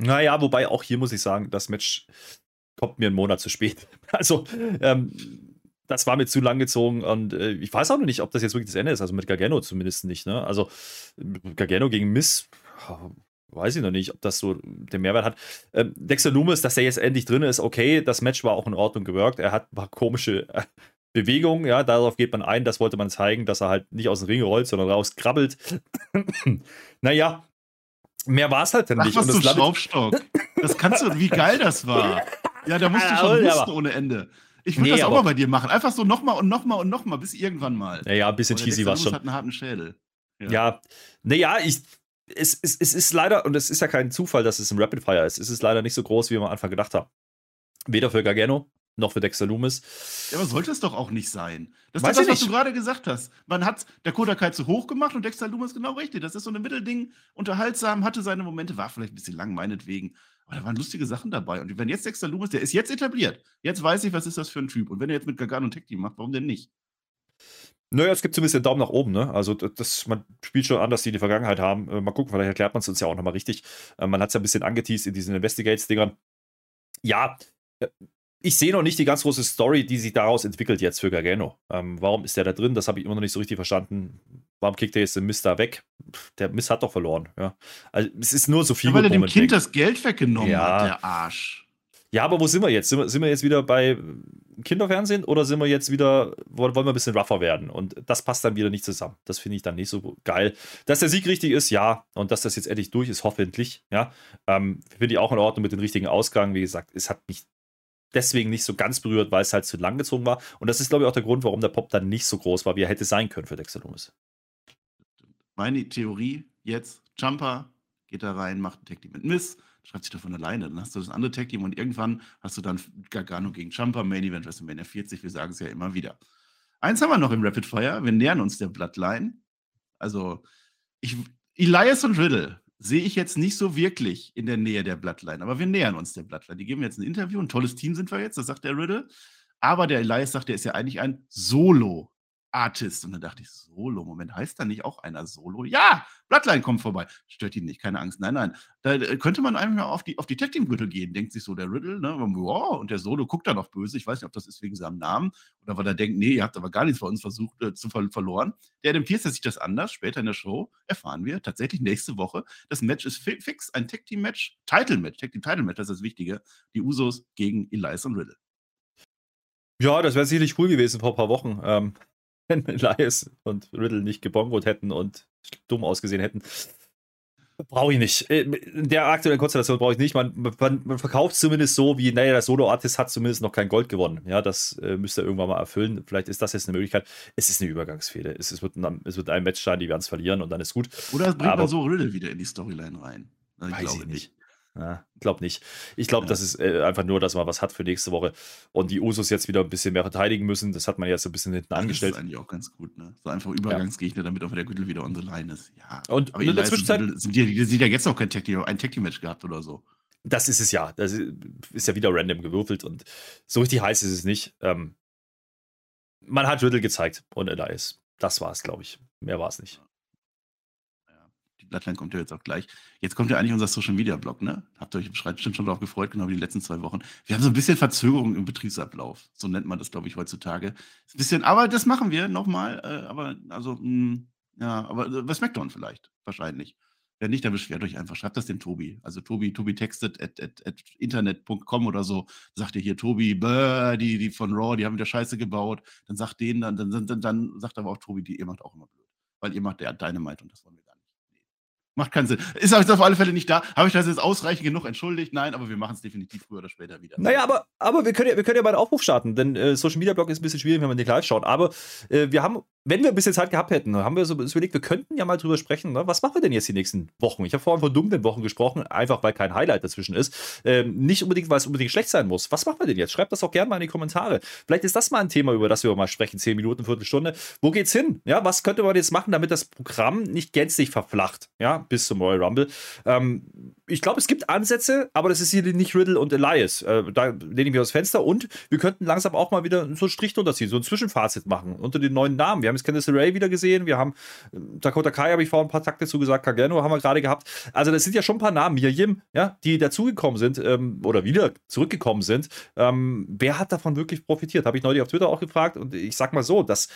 Naja, wobei auch hier muss ich sagen, das Match kommt mir einen Monat zu spät. Also, ähm, das war mir zu lang gezogen und äh, ich weiß auch noch nicht, ob das jetzt wirklich das Ende ist. Also mit Gargano zumindest nicht. Ne? Also Gargano gegen Miss, weiß ich noch nicht, ob das so den Mehrwert hat. Ähm, Dexter Loomis, dass er jetzt endlich drin ist, okay, das Match war auch in Ordnung gewirkt. Er hat ein paar komische äh, Bewegungen, ja, darauf geht man ein, das wollte man zeigen, dass er halt nicht aus dem Ring rollt, sondern rauskrabbelt. naja, mehr war es halt dann Ach, nicht. Was und das Schraubstock. Das kannst du, wie geil das war. Ja, da musst du schon husten ohne Ende. Ich würde nee, das auch mal bei dir machen. Einfach so nochmal und nochmal und nochmal, bis irgendwann mal. Ja, ja, ein bisschen cheesy war schon. hat einen harten Schädel. Ja, ja naja, ich, es, es, es ist leider, und es ist ja kein Zufall, dass es ein Rapid Fire ist, es ist leider nicht so groß, wie wir am Anfang gedacht haben. Weder für Gargano noch für Dexter Loomis. Ja, aber sollte es doch auch nicht sein. Das ist das, was du gerade gesagt hast. Man hat Dakota Kai zu hoch gemacht und Dexter Loomis genau richtig. Das ist so ein Mittelding, unterhaltsam, hatte seine Momente, war vielleicht ein bisschen lang, meinetwegen. Aber da waren lustige Sachen dabei. Und wenn jetzt Dexter Loomis, der ist jetzt etabliert. Jetzt weiß ich, was ist das für ein Typ. Und wenn er jetzt mit Gargano und Tech Team macht, warum denn nicht? Naja, es gibt zumindest den Daumen nach oben, ne? Also das, man spielt schon an, dass die die Vergangenheit haben. Äh, mal gucken, vielleicht erklärt man es uns ja auch nochmal richtig. Äh, man hat es ja ein bisschen angeteased in diesen Investigates-Dingern. Ja, äh, ich sehe noch nicht die ganz große Story, die sich daraus entwickelt jetzt für Gargano. Ähm, warum ist der da drin? Das habe ich immer noch nicht so richtig verstanden. Warum kickt er jetzt den Mist da weg? Der Mist hat doch verloren. Ja. Also, es ist nur so viel. Ja, weil er dem Kind denkt. das Geld weggenommen ja. hat, der Arsch. Ja, aber wo sind wir jetzt? Sind wir, sind wir jetzt wieder bei Kinderfernsehen oder sind wir jetzt wieder, wollen wir ein bisschen rougher werden? Und das passt dann wieder nicht zusammen. Das finde ich dann nicht so geil. Dass der Sieg richtig ist, ja. Und dass das jetzt endlich durch ist, hoffentlich, ja. Ähm, finde ich auch in Ordnung mit dem richtigen Ausgang. Wie gesagt, es hat mich deswegen nicht so ganz berührt, weil es halt zu lang gezogen war. Und das ist, glaube ich, auch der Grund, warum der Pop dann nicht so groß war, wie er hätte sein können für Dexter Loomis. Meine Theorie jetzt, Jumper geht da rein, macht ein Tag Team mit Miss, schreibt sich da von alleine. Dann hast du das andere Tag Team und irgendwann hast du dann Gargano gegen Jumper, Main Event WrestleMania 40. Wir sagen es ja immer wieder. Eins haben wir noch im Rapid Fire. Wir nähern uns der Bloodline. Also, ich, Elias und Riddle sehe ich jetzt nicht so wirklich in der Nähe der Bloodline, aber wir nähern uns der Bloodline. Die geben jetzt ein Interview, ein tolles Team sind wir jetzt, das sagt der Riddle. Aber der Elias sagt, der ist ja eigentlich ein Solo Artist. Und dann dachte ich, Solo, Moment, heißt da nicht auch einer Solo? Ja, Bloodline kommt vorbei. Stört ihn nicht, keine Angst. Nein, nein. Da könnte man einfach mal auf die, auf die Tag Team Gürtel gehen, denkt sich so der Riddle, ne? Wow, und der Solo guckt dann auch böse. Ich weiß nicht, ob das ist wegen seinem Namen oder weil er denkt, nee, ihr habt aber gar nichts bei uns versucht äh, zu ver verloren. Der dementiert sich das anders. Später in der Show erfahren wir tatsächlich nächste Woche. Das Match ist fi fix, ein Tag Team Match, Title Match, Tag Team Title Match, das ist das Wichtige. Die Usos gegen Elias und Riddle. Ja, das wäre sicherlich cool gewesen vor ein paar Wochen. Ähm, wenn Elias und Riddle nicht gebongot hätten und dumm ausgesehen hätten. Brauche ich nicht. Äh, in der aktuellen Konstellation brauche ich nicht. Man, man, man verkauft zumindest so, wie, naja, der Solo-Artist hat zumindest noch kein Gold gewonnen. Ja, das äh, müsste er irgendwann mal erfüllen. Vielleicht ist das jetzt eine Möglichkeit. Es ist eine Übergangsfehde. Es, es, wird, ein, es wird ein Match sein, die werden es verlieren und dann ist gut. Oder es bringt Aber, man so Riddle wieder in die Storyline rein. Ich weiß ich nicht. nicht. Ja, glaube nicht. Ich glaube, ja. das ist äh, einfach nur, dass man was hat für nächste Woche und die Usos jetzt wieder ein bisschen mehr verteidigen müssen. Das hat man jetzt so ein bisschen hinten das angestellt. Das ist eigentlich auch ganz gut, ne? So einfach Übergangsgegner, damit auch der Gürtel wieder on the line ist. Ja. Und aber in der Zwischenzeit sind die, sind ja jetzt noch kein Tag Team, ein Tag Team Match gehabt oder so. Das ist es ja. Das ist ja wieder random gewürfelt und so richtig heiß ist es nicht. Ähm, man hat Riddle gezeigt und Elias. Das war es, glaube ich. Mehr war es nicht. Bloodline kommt ja jetzt auch gleich. Jetzt kommt ja eigentlich unser Social Media Blog, ne? Habt ihr euch bestimmt schon darauf gefreut, genau wie die letzten zwei Wochen. Wir haben so ein bisschen Verzögerung im Betriebsablauf. So nennt man das, glaube ich, heutzutage. Ein bisschen, aber das machen wir nochmal. Äh, aber, also, mh, hm, ja, aber äh, bei SmackDown vielleicht, wahrscheinlich. Wenn nicht, dann beschwert euch einfach. Schreibt das dem Tobi. Also Tobi, Tobi textet at, at, at internet.com oder so. Sagt ihr hier, Tobi, die, die von Raw, die haben wieder Scheiße gebaut. Dann sagt denen, dann, dann, dann, dann sagt aber auch Tobi, die, ihr macht auch immer blöd. Weil ihr macht der Dynamite und das wollen wir. Macht keinen Sinn. Ist auf alle Fälle nicht da. Habe ich das jetzt ausreichend genug entschuldigt? Nein, aber wir machen es definitiv früher oder später wieder. Naja, aber, aber wir, können ja, wir ja mal einen Aufruf starten, denn äh, Social Media Blog ist ein bisschen schwierig, wenn man nicht live schaut. Aber äh, wir haben, wenn wir ein bisschen Zeit gehabt hätten, haben wir so überlegt, wir könnten ja mal drüber sprechen, ne? was machen wir denn jetzt die nächsten Wochen? Ich habe vorhin von dunklen Wochen gesprochen, einfach weil kein Highlight dazwischen ist. Ähm, nicht unbedingt, weil es unbedingt schlecht sein muss. Was machen wir denn jetzt? Schreibt das auch gerne mal in die Kommentare. Vielleicht ist das mal ein Thema, über das wir mal sprechen, zehn Minuten, Viertelstunde. Wo geht's hin? Ja, was könnte man jetzt machen, damit das Programm nicht gänzlich verflacht? Ja, bis zum Royal Rumble. Ähm, ich glaube, es gibt Ansätze, aber das ist hier nicht Riddle und Elias. Äh, da lehnen wir aus Fenster und wir könnten langsam auch mal wieder so einen Strich drunter ziehen, so ein Zwischenfazit machen unter den neuen Namen. Wir haben jetzt Candice Ray wieder gesehen, wir haben äh, Dakota Kai, habe ich vorhin ein paar Takte zu gesagt, Kageno haben wir gerade gehabt. Also, das sind ja schon ein paar Namen, Mirjim, ja, die dazugekommen sind ähm, oder wieder zurückgekommen sind. Ähm, wer hat davon wirklich profitiert? Habe ich neulich auf Twitter auch gefragt und ich sag mal so, dass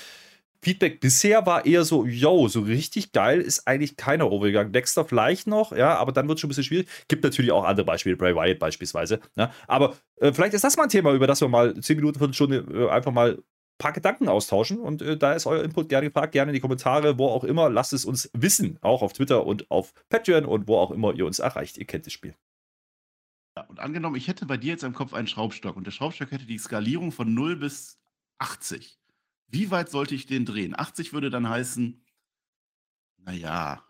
Feedback bisher war eher so, yo, so richtig geil ist eigentlich keiner overgegangen. Dexter vielleicht noch, ja, aber dann wird es schon ein bisschen schwierig. Gibt natürlich auch andere Beispiele, Bray Wyatt beispielsweise. Ja, aber äh, vielleicht ist das mal ein Thema, über das wir mal 10 Minuten, Viertelstunde äh, einfach mal ein paar Gedanken austauschen. Und äh, da ist euer Input gerne gefragt, gerne in die Kommentare, wo auch immer. Lasst es uns wissen, auch auf Twitter und auf Patreon und wo auch immer ihr uns erreicht. Ihr kennt das Spiel. Ja, und angenommen, ich hätte bei dir jetzt im Kopf einen Schraubstock und der Schraubstock hätte die Skalierung von 0 bis 80. Wie weit sollte ich den drehen? 80 würde dann heißen, naja,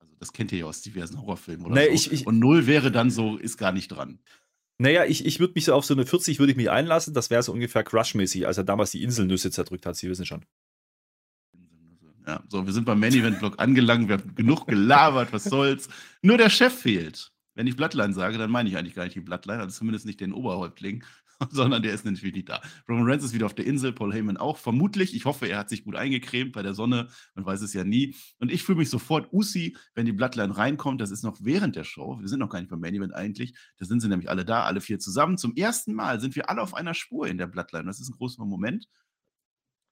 also das kennt ihr ja aus diversen Horrorfilmen oder nee, so. Ich, ich, Und 0 wäre dann so, ist gar nicht dran. Naja, ich, ich würde mich so auf so eine 40 würde ich mich einlassen. Das wäre so ungefähr Crush-mäßig, als er damals die Inselnüsse zerdrückt hat. Sie wissen schon. Ja, so, wir sind beim Main Event Block angelangt. Wir haben genug gelabert, was soll's. Nur der Chef fehlt. Wenn ich Bloodline sage, dann meine ich eigentlich gar nicht die Bloodline, also zumindest nicht den Oberhäuptling, sondern der ist natürlich nicht da. Roman Reigns ist wieder auf der Insel, Paul Heyman auch, vermutlich. Ich hoffe, er hat sich gut eingecremt bei der Sonne, man weiß es ja nie. Und ich fühle mich sofort Usi, wenn die Bloodline reinkommt, das ist noch während der Show, wir sind noch gar nicht beim Main Event eigentlich, da sind sie nämlich alle da, alle vier zusammen. Zum ersten Mal sind wir alle auf einer Spur in der Bloodline, das ist ein großer Moment.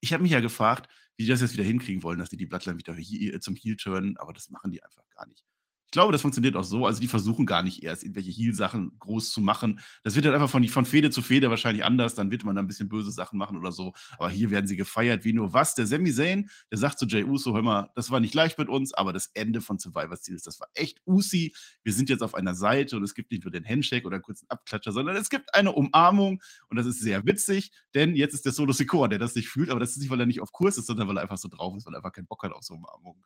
Ich habe mich ja gefragt, wie die das jetzt wieder hinkriegen wollen, dass die die Bloodline wieder zum Heel turnen, aber das machen die einfach gar nicht glaube, das funktioniert auch so. Also die versuchen gar nicht erst irgendwelche Heal-Sachen groß zu machen. Das wird dann einfach von, von Fede zu Fede wahrscheinlich anders. Dann wird man da ein bisschen böse Sachen machen oder so. Aber hier werden sie gefeiert wie nur was. Der Sami Zayn, der sagt zu Jay Uso, hör mal, das war nicht leicht mit uns, aber das Ende von Survivor Series, das war echt Usi. Wir sind jetzt auf einer Seite und es gibt nicht nur den Handshake oder einen kurzen Abklatscher, sondern es gibt eine Umarmung und das ist sehr witzig, denn jetzt ist der Solo Secor, der das nicht fühlt, aber das ist nicht, weil er nicht auf Kurs ist, sondern weil er einfach so drauf ist, weil er einfach keinen Bock hat auf so Umarmung.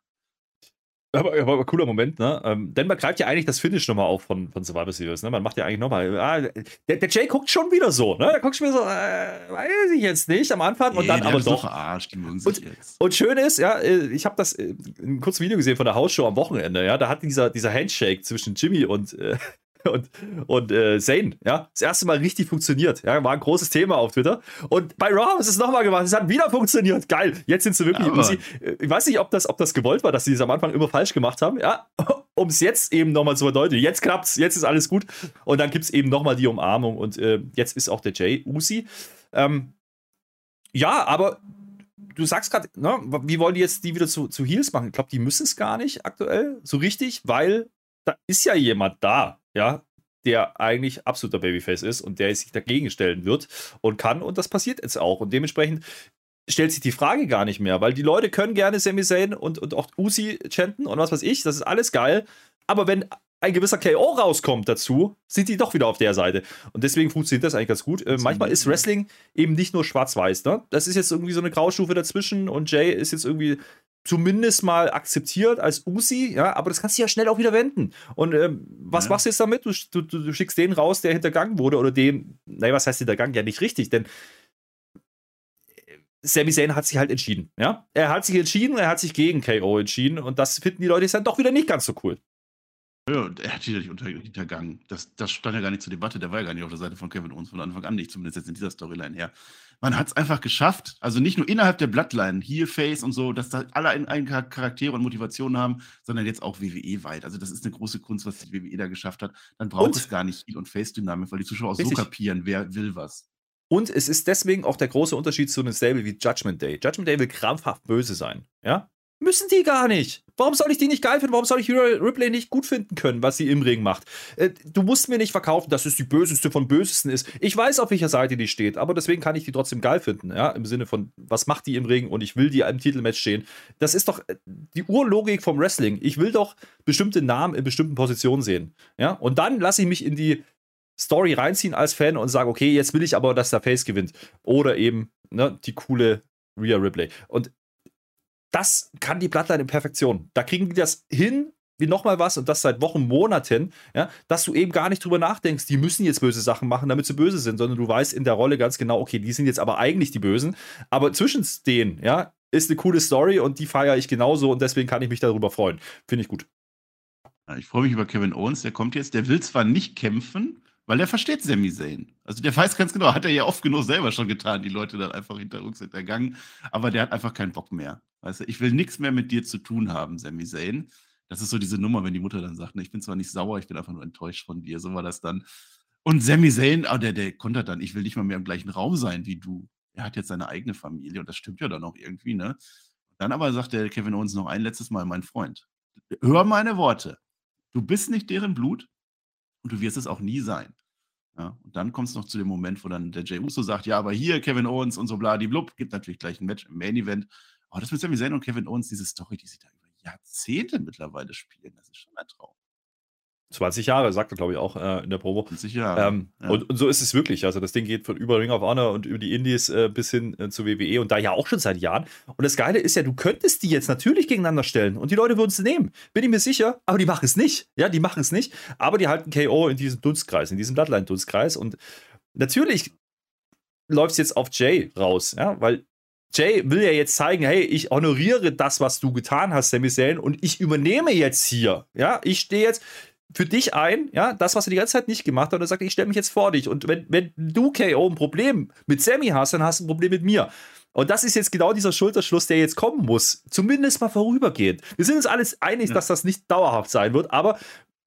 Aber, aber, aber, cooler Moment, ne? Ähm, denn man greift ja eigentlich das Finish nochmal auf von, von Survivor Series, ne? Man macht ja eigentlich nochmal. Ah, der, der Jay guckt schon wieder so, ne? Der guckt schon wieder so, äh, weiß ich jetzt nicht am Anfang und dann aber doch. Verarscht, die und, und schön ist, ja, äh, ich habe das äh, ein kurzes Video gesehen von der Hausshow am Wochenende, ja, da hat dieser, dieser Handshake zwischen Jimmy und, äh, und, und äh, Zane, ja, das erste Mal richtig funktioniert. Ja, war ein großes Thema auf Twitter. Und bei Raw ist es nochmal gemacht. Es hat wieder funktioniert. Geil. Jetzt sind sie wirklich. Ja, sie, äh, ich weiß nicht, ob das, ob das gewollt war, dass sie es am Anfang immer falsch gemacht haben. Ja, um es jetzt eben nochmal zu verdeutlichen. Jetzt klappt's, jetzt ist alles gut. Und dann gibt es eben nochmal die Umarmung. Und äh, jetzt ist auch der Jay Usi. Ähm, ja, aber du sagst gerade, ne, wie wollen die jetzt die wieder zu, zu Heels machen? Ich glaube, die müssen es gar nicht aktuell so richtig, weil da ist ja jemand da, ja, der eigentlich absoluter Babyface ist und der sich dagegen stellen wird und kann. Und das passiert jetzt auch. Und dementsprechend stellt sich die Frage gar nicht mehr, weil die Leute können gerne Sami Zayn und, und auch Uzi chanten und was weiß ich, das ist alles geil. Aber wenn ein gewisser KO rauskommt dazu, sind die doch wieder auf der Seite. Und deswegen funktioniert das eigentlich ganz gut. Äh, manchmal ist Wrestling eben nicht nur schwarz-weiß. Ne? Das ist jetzt irgendwie so eine Graustufe dazwischen und Jay ist jetzt irgendwie zumindest mal akzeptiert als Usi, ja, aber das kannst du ja schnell auch wieder wenden. Und ähm, was ja. machst du jetzt damit? Du, du, du, schickst den raus, der hintergangen wurde oder dem, naja, was heißt hintergangen? Ja, nicht richtig, denn äh, Sami Zayn hat sich halt entschieden, ja. Er hat sich entschieden, er hat sich gegen KO entschieden und das finden die Leute jetzt dann doch wieder nicht ganz so cool. Ja, er hat sich nicht hintergangen. Das, das stand ja gar nicht zur Debatte. Der war ja gar nicht auf der Seite von Kevin Owens von Anfang an nicht, zumindest jetzt in dieser Storyline her. Man hat es einfach geschafft, also nicht nur innerhalb der Bloodline, Heel, Face und so, dass da alle einen Charaktere und Motivationen haben, sondern jetzt auch WWE weit. Also das ist eine große Kunst, was die WWE da geschafft hat. Dann braucht und? es gar nicht Heel und Face-Dynamik, weil die Zuschauer auch Richtig. so kapieren, wer will was. Und es ist deswegen auch der große Unterschied zu einem Stable wie Judgment Day. Judgment Day will krampfhaft böse sein. Ja? Müssen die gar nicht. Warum soll ich die nicht geil finden? Warum soll ich Ripley nicht gut finden können, was sie im Ring macht? Äh, du musst mir nicht verkaufen, dass es die böseste von bösesten ist. Ich weiß, auf welcher Seite die steht, aber deswegen kann ich die trotzdem geil finden. Ja? Im Sinne von, was macht die im Ring und ich will die im Titelmatch stehen. Das ist doch äh, die Urlogik vom Wrestling. Ich will doch bestimmte Namen in bestimmten Positionen sehen. Ja? Und dann lasse ich mich in die Story reinziehen als Fan und sage, okay, jetzt will ich aber, dass der Face gewinnt. Oder eben ne, die coole Rhea Ripley. Und das kann die Bloodline in Perfektion. Da kriegen die das hin, wie nochmal was und das seit Wochen, Monaten, ja, dass du eben gar nicht drüber nachdenkst, die müssen jetzt böse Sachen machen, damit sie böse sind, sondern du weißt in der Rolle ganz genau, okay, die sind jetzt aber eigentlich die Bösen. Aber zwischen denen, ja, ist eine coole Story und die feiere ich genauso und deswegen kann ich mich darüber freuen. Finde ich gut. Ich freue mich über Kevin Owens, der kommt jetzt, der will zwar nicht kämpfen, weil der versteht Sami Zayn. Also der weiß ganz genau, hat er ja oft genug selber schon getan, die Leute dann einfach hinter uns hintergangen. Aber der hat einfach keinen Bock mehr. Weißt du, ich will nichts mehr mit dir zu tun haben, Sami Zayn. Das ist so diese Nummer, wenn die Mutter dann sagt, ne, ich bin zwar nicht sauer, ich bin einfach nur enttäuscht von dir. So war das dann. Und Sami Zayn, oh, der, der kontert dann, ich will nicht mal mehr im gleichen Raum sein wie du. Er hat jetzt seine eigene Familie und das stimmt ja dann auch irgendwie, ne? Dann aber sagt der Kevin Owens noch ein letztes Mal, mein Freund, hör meine Worte. Du bist nicht deren Blut und du wirst es auch nie sein. Ja, und dann kommt es noch zu dem Moment, wo dann der Jay Uso sagt, ja, aber hier Kevin Owens und so bla, die blub, gibt natürlich gleich ein Match im Main Event. Aber das mit Sami Zayn und Kevin Owens, diese Story, die sie da über Jahrzehnte mittlerweile spielen, das ist schon ein Traum. 20 Jahre, sagt er, glaube ich, auch äh, in der Promo. 20 Jahre. Ähm, ja. und, und, so ist es wirklich. Also, das Ding geht von über Ring of Honor und über die Indies äh, bis hin äh, zu WWE und da ja auch schon seit Jahren. Und das Geile ist ja, du könntest die jetzt natürlich gegeneinander stellen und die Leute würden es nehmen. Bin ich mir sicher, aber die machen es nicht. Ja, die machen es nicht. Aber die halten KO in diesem Dunstkreis, in diesem Bloodline-Dunstkreis. Und natürlich läuft es jetzt auf Jay raus, ja, weil Jay will ja jetzt zeigen, hey, ich honoriere das, was du getan hast, Sami Zayn, und ich übernehme jetzt hier. Ja, ich stehe jetzt, für dich ein, ja, das, was er die ganze Zeit nicht gemacht hat, und er sagt, ich stelle mich jetzt vor dich. Und wenn, wenn du, KO, ein Problem mit Sammy hast, dann hast du ein Problem mit mir. Und das ist jetzt genau dieser Schulterschluss, der jetzt kommen muss. Zumindest mal vorübergehend. Wir sind uns alles einig, ja. dass das nicht dauerhaft sein wird, aber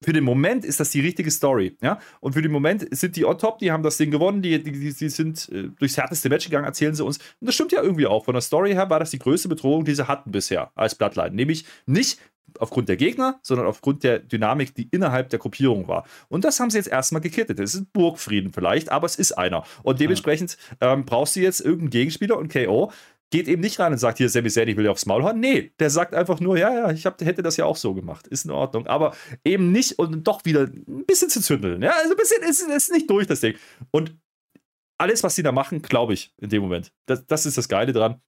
für den Moment ist das die richtige Story. Ja? Und für den Moment sind die on top, die haben das Ding gewonnen, die, die, die sind äh, durchs härteste Match gegangen, erzählen sie uns. Und das stimmt ja irgendwie auch. Von der Story her war das die größte Bedrohung, die sie hatten bisher als Bloodline. Nämlich nicht aufgrund der Gegner, sondern aufgrund der Dynamik, die innerhalb der Gruppierung war. Und das haben sie jetzt erstmal gekittet. Das ist Burgfrieden vielleicht, aber es ist einer. Und dementsprechend ähm, brauchst du jetzt irgendeinen Gegenspieler und KO geht eben nicht rein und sagt, hier, Sami Zayn, ich will dir aufs Maul hauen. Nee, der sagt einfach nur, ja, ja, ich hab, hätte das ja auch so gemacht. Ist in Ordnung. Aber eben nicht und doch wieder ein bisschen zu zündeln. Ja, also ein bisschen ist, ist nicht durch, das Ding. Und alles, was sie da machen, glaube ich, in dem Moment. Das, das ist das Geile dran.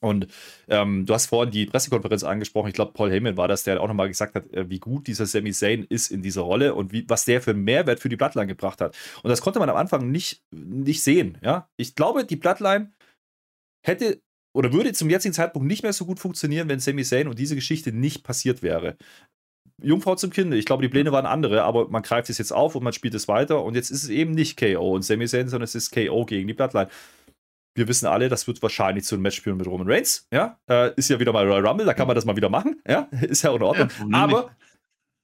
Und ähm, du hast vorhin die Pressekonferenz angesprochen. Ich glaube, Paul Heyman war das, der auch nochmal gesagt hat, äh, wie gut dieser Sami Zayn ist in dieser Rolle und wie, was der für einen Mehrwert für die Bloodline gebracht hat. Und das konnte man am Anfang nicht, nicht sehen. Ja? Ich glaube, die Bloodline hätte oder würde zum jetzigen Zeitpunkt nicht mehr so gut funktionieren, wenn Sami Zayn und diese Geschichte nicht passiert wäre. Jungfrau zum Kinde. Ich glaube, die Pläne waren andere, aber man greift es jetzt auf und man spielt es weiter. Und jetzt ist es eben nicht KO und Sami Zayn, sondern es ist KO gegen die Bloodline. Wir wissen alle, das wird wahrscheinlich zu einem Match führen mit Roman Reigns. Ja, äh, ist ja wieder mal Royal Rumble, da kann man das mal wieder machen. Ja, ist ja in Ordnung. Ja, aber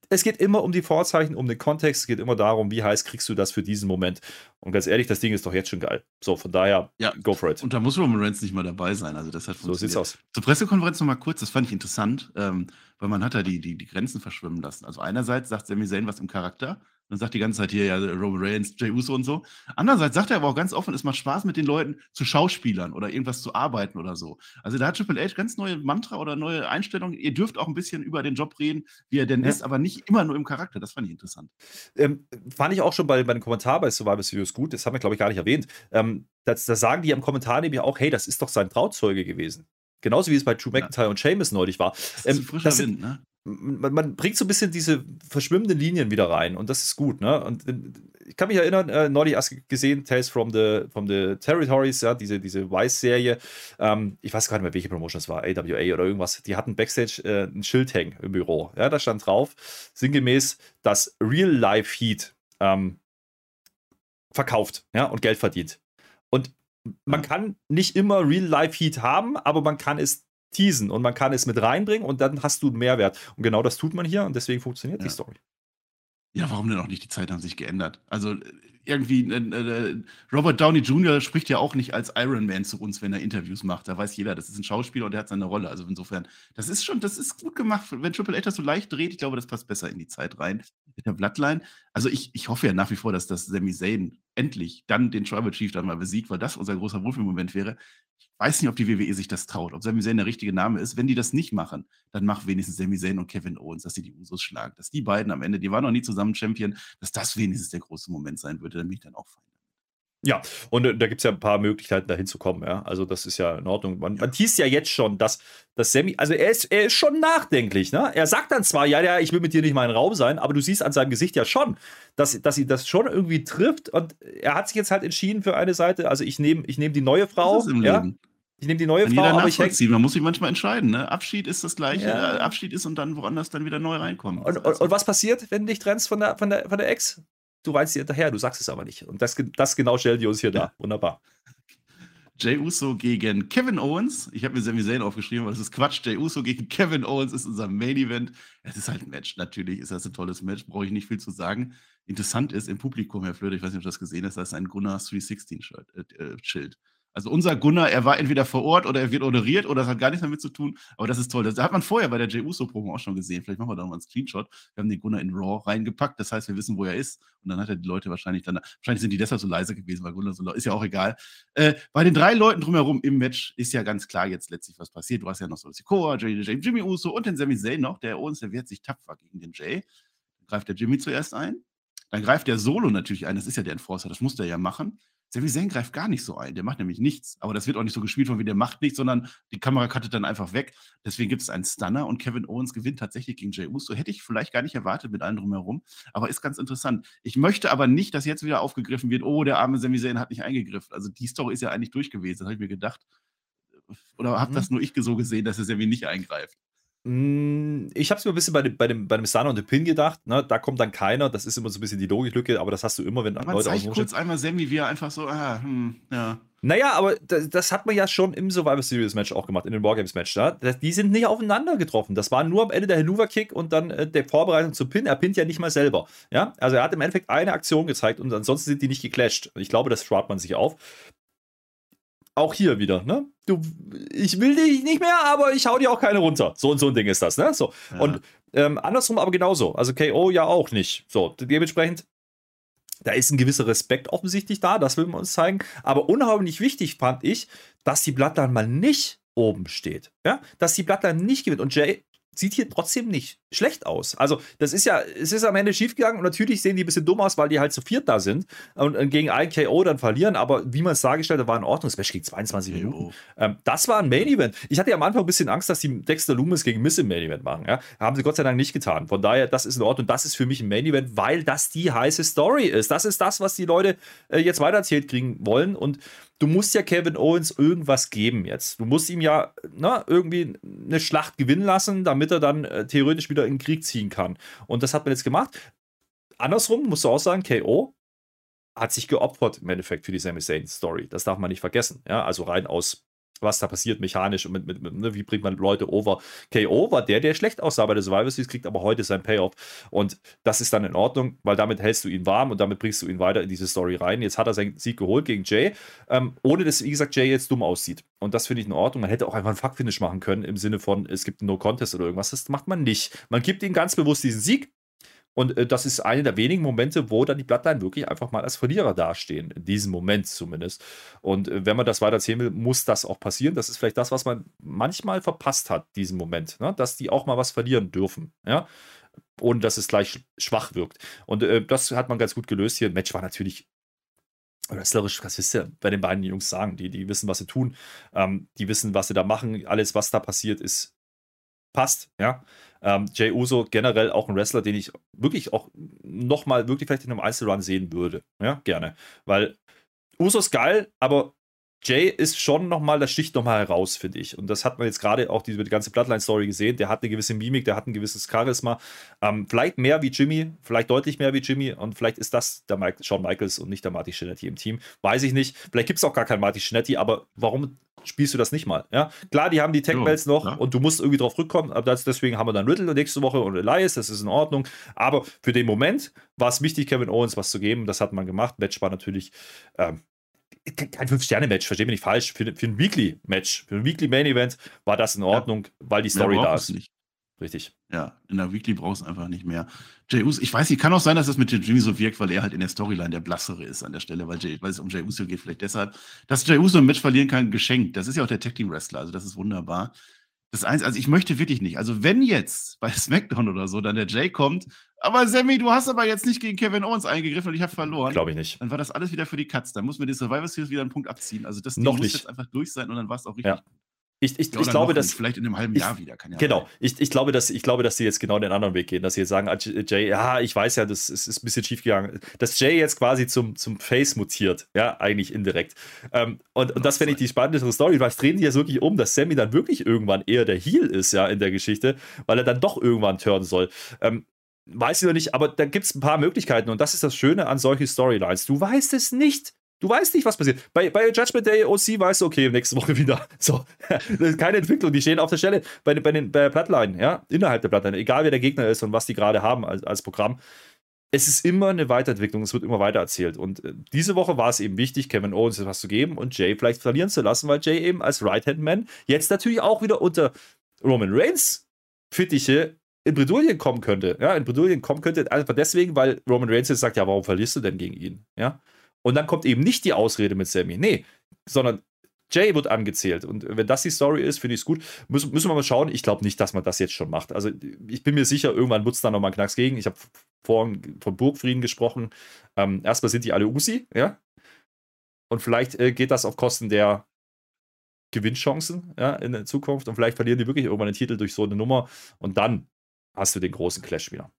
es geht immer um die Vorzeichen, um den Kontext, es geht immer darum, wie heiß kriegst du das für diesen Moment. Und ganz ehrlich, das Ding ist doch jetzt schon geil. So, von daher, ja, go for it. Und da muss Roman Reigns nicht mal dabei sein. Also das hat So sieht's aus. Zur Pressekonferenz nochmal kurz, das fand ich interessant, ähm, weil man hat da die, die, die Grenzen verschwimmen lassen. Also einerseits sagt Sami Zayn was im Charakter, dann sagt die ganze Zeit hier ja Roman Reigns, Jey Uso und so. Andererseits sagt er aber auch ganz offen, es macht Spaß mit den Leuten zu Schauspielern oder irgendwas zu arbeiten oder so. Also da hat Triple H ganz neue Mantra oder neue Einstellungen. Ihr dürft auch ein bisschen über den Job reden, wie er denn ja. ist, aber nicht immer nur im Charakter. Das fand ich interessant. Ähm, fand ich auch schon bei, bei dem Kommentar bei Survivor Series gut. Das haben wir, glaube ich, gar nicht erwähnt. Ähm, da sagen die im Kommentar nämlich auch, hey, das ist doch sein Trauzeuge gewesen. Genauso wie es bei Drew McIntyre ja. und Sheamus neulich war. Das ist ähm, frischer das Wind, ne? Man, man, bringt so ein bisschen diese verschwimmenden Linien wieder rein und das ist gut. Ne? Und äh, ich kann mich erinnern, äh, neulich erst gesehen, Tales from the, from the Territories, ja, diese, diese Vice-Serie. Ähm, ich weiß gar nicht mehr, welche Promotion es war, AWA oder irgendwas. Die hatten Backstage äh, ein Schild hängen im Büro. Ja, da stand drauf, sinngemäß, dass Real-Life-Heat ähm, verkauft ja, und Geld verdient. Und man kann nicht immer Real-Life-Heat haben, aber man kann es teasen und man kann es mit reinbringen und dann hast du einen Mehrwert. Und genau das tut man hier und deswegen funktioniert ja. die Story. Ja, warum denn auch nicht? Die Zeiten haben sich geändert. Also irgendwie, äh, äh, Robert Downey Jr. spricht ja auch nicht als Iron Man zu uns, wenn er Interviews macht. Da weiß jeder, das ist ein Schauspieler und der hat seine Rolle. Also insofern, das ist schon, das ist gut gemacht. Wenn Triple H das so leicht dreht, ich glaube, das passt besser in die Zeit rein. Mit der Bloodline. Also ich, ich hoffe ja nach wie vor, dass das Sami Zayn endlich dann den Tribal Chief dann mal besiegt, weil das unser großer Wurf-Moment wäre. Ich weiß nicht, ob die WWE sich das traut, ob Sami Zayn der richtige Name ist. Wenn die das nicht machen, dann mach wenigstens Sami Zayn und Kevin Owens, dass sie die Usos schlagen. Dass die beiden am Ende, die waren noch nie zusammen Champion, dass das wenigstens der große Moment sein würde, dann bin ich dann auch fein. Ja, und äh, da gibt es ja ein paar Möglichkeiten, da hinzukommen, ja. Also, das ist ja in Ordnung. Man, man hieß ja jetzt schon, dass, dass Sammy, also er ist, er ist schon nachdenklich, ne? Er sagt dann zwar, ja, ja, ich will mit dir nicht mal Raum sein, aber du siehst an seinem Gesicht ja schon, dass, dass sie das schon irgendwie trifft und er hat sich jetzt halt entschieden für eine Seite. Also, ich nehme ich nehm die neue Frau. Das ist im ja? Leben. Ich nehme die neue Frau, aber ich häng... Man muss sich manchmal entscheiden. Ne? Abschied ist das gleiche. Ja. Abschied ist und dann woanders dann wieder neu reinkommen. Und, und, und, was passiert, wenn du dich trennst von der, von der, von der Ex? Du weißt sie hinterher, du sagst es aber nicht. Und das, das genau stellen die uns hier da. Wunderbar. Jay Uso gegen Kevin Owens. Ich habe mir Sami Zayn aufgeschrieben, aber das ist Quatsch. Jay Uso gegen Kevin Owens ist unser Main Event. Es ist halt ein Match. Natürlich ist das ein tolles Match. Brauche ich nicht viel zu sagen. Interessant ist im Publikum, Herr Flöde, ich weiß nicht, ob du das gesehen hast, da ist ein Gunnar 316-Schild. Äh, äh, also unser Gunnar, er war entweder vor Ort oder er wird honoriert oder es hat gar nichts damit zu tun. Aber das ist toll. Das hat man vorher bei der Jey Uso-Promo auch schon gesehen. Vielleicht machen wir da noch mal einen Screenshot. Wir haben den Gunnar in Raw reingepackt. Das heißt, wir wissen, wo er ist. Und dann hat er die Leute wahrscheinlich dann, wahrscheinlich sind die deshalb so leise gewesen, weil Gunnar so laut ist ja auch egal. Äh, bei den drei Leuten drumherum im Match ist ja ganz klar jetzt letztlich, was passiert. Du hast ja noch so Sikoa, Jimmy Uso und den Sami Zayn noch. Der Owens, der wehrt sich tapfer gegen den Jay. Greift der Jimmy zuerst ein. Dann greift der Solo natürlich ein. Das ist ja der Enforcer. Das muss der ja machen. Sami Zayn greift gar nicht so ein. Der macht nämlich nichts. Aber das wird auch nicht so gespielt von wie der macht nichts, sondern die Kamera cuttet dann einfach weg. Deswegen gibt es einen Stunner und Kevin Owens gewinnt tatsächlich gegen Jey Uso. Hätte ich vielleicht gar nicht erwartet mit allen drumherum. Aber ist ganz interessant. Ich möchte aber nicht, dass jetzt wieder aufgegriffen wird, oh, der arme Sami Zayn hat nicht eingegriffen. Also die Story ist ja eigentlich durch gewesen. Das habe ich mir gedacht. Oder mhm. habe das nur ich so gesehen, dass er Sami nicht eingreift? Hm, ich habe es mir ein bisschen bei dem, bei dem, bei dem Stunner und dem Pin gedacht. Ne? Da kommt dann keiner. Das ist immer so ein bisschen die Logiklücke, aber das hast du immer, wenn man Leute zeigt kurz einmal Sammy, wie er einfach so, ah, hm, ja. Naja, aber das, das, hat man ja schon im Survivor Series Match auch gemacht, in den Wargames Match. Ja? Die sind nicht aufeinander getroffen. Das war nur am Ende der Hanuva Kick und dann äh, der Vorbereitung zum Pin. Er pinnt ja nicht mal selber. Ja? Also er hat im Endeffekt eine Aktion gezeigt und ansonsten sind die nicht geclasht. Ich glaube, das spart man sich auf. Auch hier wieder, ne? Du, ich will dich nicht mehr, aber ich hau dir auch keine runter. So und so ein Ding ist das, ne? So. Ja. Und ähm, andersrum aber genauso. Also KO ja auch nicht. So, dementsprechend, da ist ein gewisser Respekt offensichtlich da, das will man uns zeigen. Aber unheimlich wichtig fand ich, dass die Bloodline mal nicht oben steht. Ja? Dass die Bloodline nicht gewinnt. Und Jay sieht hier trotzdem nicht schlecht aus. Also, das ist ja, es ist am Ende schiefgegangen und natürlich sehen die ein bisschen dumm aus, weil die halt zu viert da sind und gegen ein KO dann verlieren, aber wie man es dargestellt hat, war in Ordnung. Das Match ging 22 hey, Minuten. Ähm, das war ein Main Event. Ich hatte ja am Anfang ein bisschen Angst, dass die Dexter Loomis gegen Miss im Main Event machen. Ja? Haben sie Gott sei Dank nicht getan. Von daher, das ist in Ordnung. Das ist für mich ein Main Event, weil das die heiße Story ist. Das ist das, was die Leute äh, jetzt weitererzählt kriegen wollen und du musst ja Kevin Owens irgendwas geben jetzt. Du musst ihm ja na, irgendwie eine Schlacht gewinnen lassen, damit er dann äh, theoretisch wieder in den Krieg ziehen kann. Und das hat man jetzt gemacht. Andersrum musst du auch sagen, KO hat sich geopfert im Endeffekt für die Sami Zayn Story. Das darf man nicht vergessen. Ja, also rein aus was da passiert mechanisch und mit, mit, mit ne, wie bringt man Leute over. KO war der, der schlecht aussah bei der Survivor Series, kriegt aber heute sein Payoff und das ist dann in Ordnung, weil damit hältst du ihn warm und damit bringst du ihn weiter in diese Story rein. Jetzt hat er seinen Sieg geholt gegen Jay, ähm, ohne dass, wie gesagt, Jay jetzt dumm aussieht und das finde ich in Ordnung. Man hätte auch einfach einen Fuck-Finish machen können im Sinne von, es gibt einen No-Contest oder irgendwas, das macht man nicht. Man gibt ihm ganz bewusst diesen Sieg, und äh, das ist einer der wenigen Momente, wo dann die Bloodline wirklich einfach mal als Verlierer dastehen. In diesem Moment zumindest. Und äh, wenn man das weiter erzählen will, muss das auch passieren. Das ist vielleicht das, was man manchmal verpasst hat, diesen Moment. Ne? Dass die auch mal was verlieren dürfen. Ja? Ohne dass es gleich schwach wirkt. Und äh, das hat man ganz gut gelöst hier. Match war natürlich wrestlerisch, was wisst ihr bei den beiden Jungs sagen? Die, die wissen, was sie tun. Ähm, die wissen, was sie da machen. Alles, was da passiert, ist passt, ja. Ähm, Jay Uso generell auch ein Wrestler, den ich wirklich auch nochmal wirklich vielleicht in einem Einzelrun sehen würde. Ja, gerne. Weil Uso ist geil, aber Jay ist schon nochmal, das sticht nochmal heraus, finde ich. Und das hat man jetzt gerade auch die, die ganze Bloodline-Story gesehen. Der hat eine gewisse Mimik, der hat ein gewisses Charisma. Ähm, vielleicht mehr wie Jimmy, vielleicht deutlich mehr wie Jimmy. Und vielleicht ist das der Mike, Shawn Michaels und nicht der Marty Shinetti im Team. Weiß ich nicht. Vielleicht gibt es auch gar keinen Marty Shinetti, aber warum spielst du das nicht mal. Ja? Klar, die haben die Tech-Bells noch ja. und du musst irgendwie drauf rückkommen, aber das, deswegen haben wir dann Riddle nächste Woche und Elias, das ist in Ordnung. Aber für den Moment war es wichtig, Kevin Owens was zu geben. Das hat man gemacht. Match war natürlich ähm, kein Fünf-Sterne-Match, verstehe mich nicht falsch. Für, für ein Weekly-Match, für ein Weekly-Main-Event war das in Ordnung, ja. weil die Story da ist. Nicht. Richtig. Ja, in der Weekly brauchst du einfach nicht mehr. Jay Uso, ich weiß nicht, kann auch sein, dass das mit Jimmy so wirkt, weil er halt in der Storyline der Blassere ist an der Stelle, weil, Jay, weil es um Jay Uso geht, vielleicht deshalb. Dass Jay Uso ein Match verlieren kann, geschenkt. Das ist ja auch der Tag Team Wrestler, also das ist wunderbar. Das eins, also ich möchte wirklich nicht. Also wenn jetzt bei SmackDown oder so dann der Jay kommt, aber Sammy, du hast aber jetzt nicht gegen Kevin Owens eingegriffen und ich habe verloren. Glaube ich nicht. Dann war das alles wieder für die Katz. Dann muss mir die Survivor Series wieder einen Punkt abziehen. Also das Noch muss nicht. jetzt einfach durch sein und dann war es auch richtig. Ja. Ich, ich, ich glaube, dass. Vielleicht in einem halben Jahr wieder. Ja genau. Ich, ich, glaube, dass, ich glaube, dass sie jetzt genau den anderen Weg gehen. Dass sie jetzt sagen, ah, Jay, ja, ich weiß ja, das ist, ist ein bisschen schief gegangen. Dass Jay jetzt quasi zum, zum Face mutiert. Ja, eigentlich indirekt. Ähm, und, und das fände ich die spannendere Story, weil es drehen die jetzt wirklich um, dass Sammy dann wirklich irgendwann eher der Heel ist, ja, in der Geschichte, weil er dann doch irgendwann turnen soll. Ähm, weiß ich noch nicht, aber da gibt es ein paar Möglichkeiten und das ist das Schöne an solchen Storylines. Du weißt es nicht. Du weißt nicht, was passiert. Bei, bei Judgment Day OC weißt du, okay, nächste Woche wieder. So, keine Entwicklung, die stehen auf der Stelle. Bei, bei, den, bei der ja, innerhalb der Bloodline, egal wer der Gegner ist und was die gerade haben als, als Programm. Es ist immer eine Weiterentwicklung, es wird immer weiter erzählt. Und äh, diese Woche war es eben wichtig, Kevin Owens etwas zu geben und Jay vielleicht verlieren zu lassen, weil Jay eben als Right-Hand-Man jetzt natürlich auch wieder unter Roman Reigns Fittiche in Bredouillen kommen könnte. Ja, in Bredouillen kommen könnte, einfach deswegen, weil Roman Reigns jetzt sagt, ja, warum verlierst du denn gegen ihn? Ja, und dann kommt eben nicht die Ausrede mit Sammy. Nee, sondern Jay wird angezählt. Und wenn das die Story ist, finde ich es gut. Müssen, müssen wir mal schauen. Ich glaube nicht, dass man das jetzt schon macht. Also ich bin mir sicher, irgendwann wird es da nochmal Knacks gegen. Ich habe vorhin von Burgfrieden gesprochen. Ähm, erstmal sind die alle Usi, ja. Und vielleicht äh, geht das auf Kosten der Gewinnchancen ja, in der Zukunft. Und vielleicht verlieren die wirklich irgendwann den Titel durch so eine Nummer. Und dann hast du den großen Clash wieder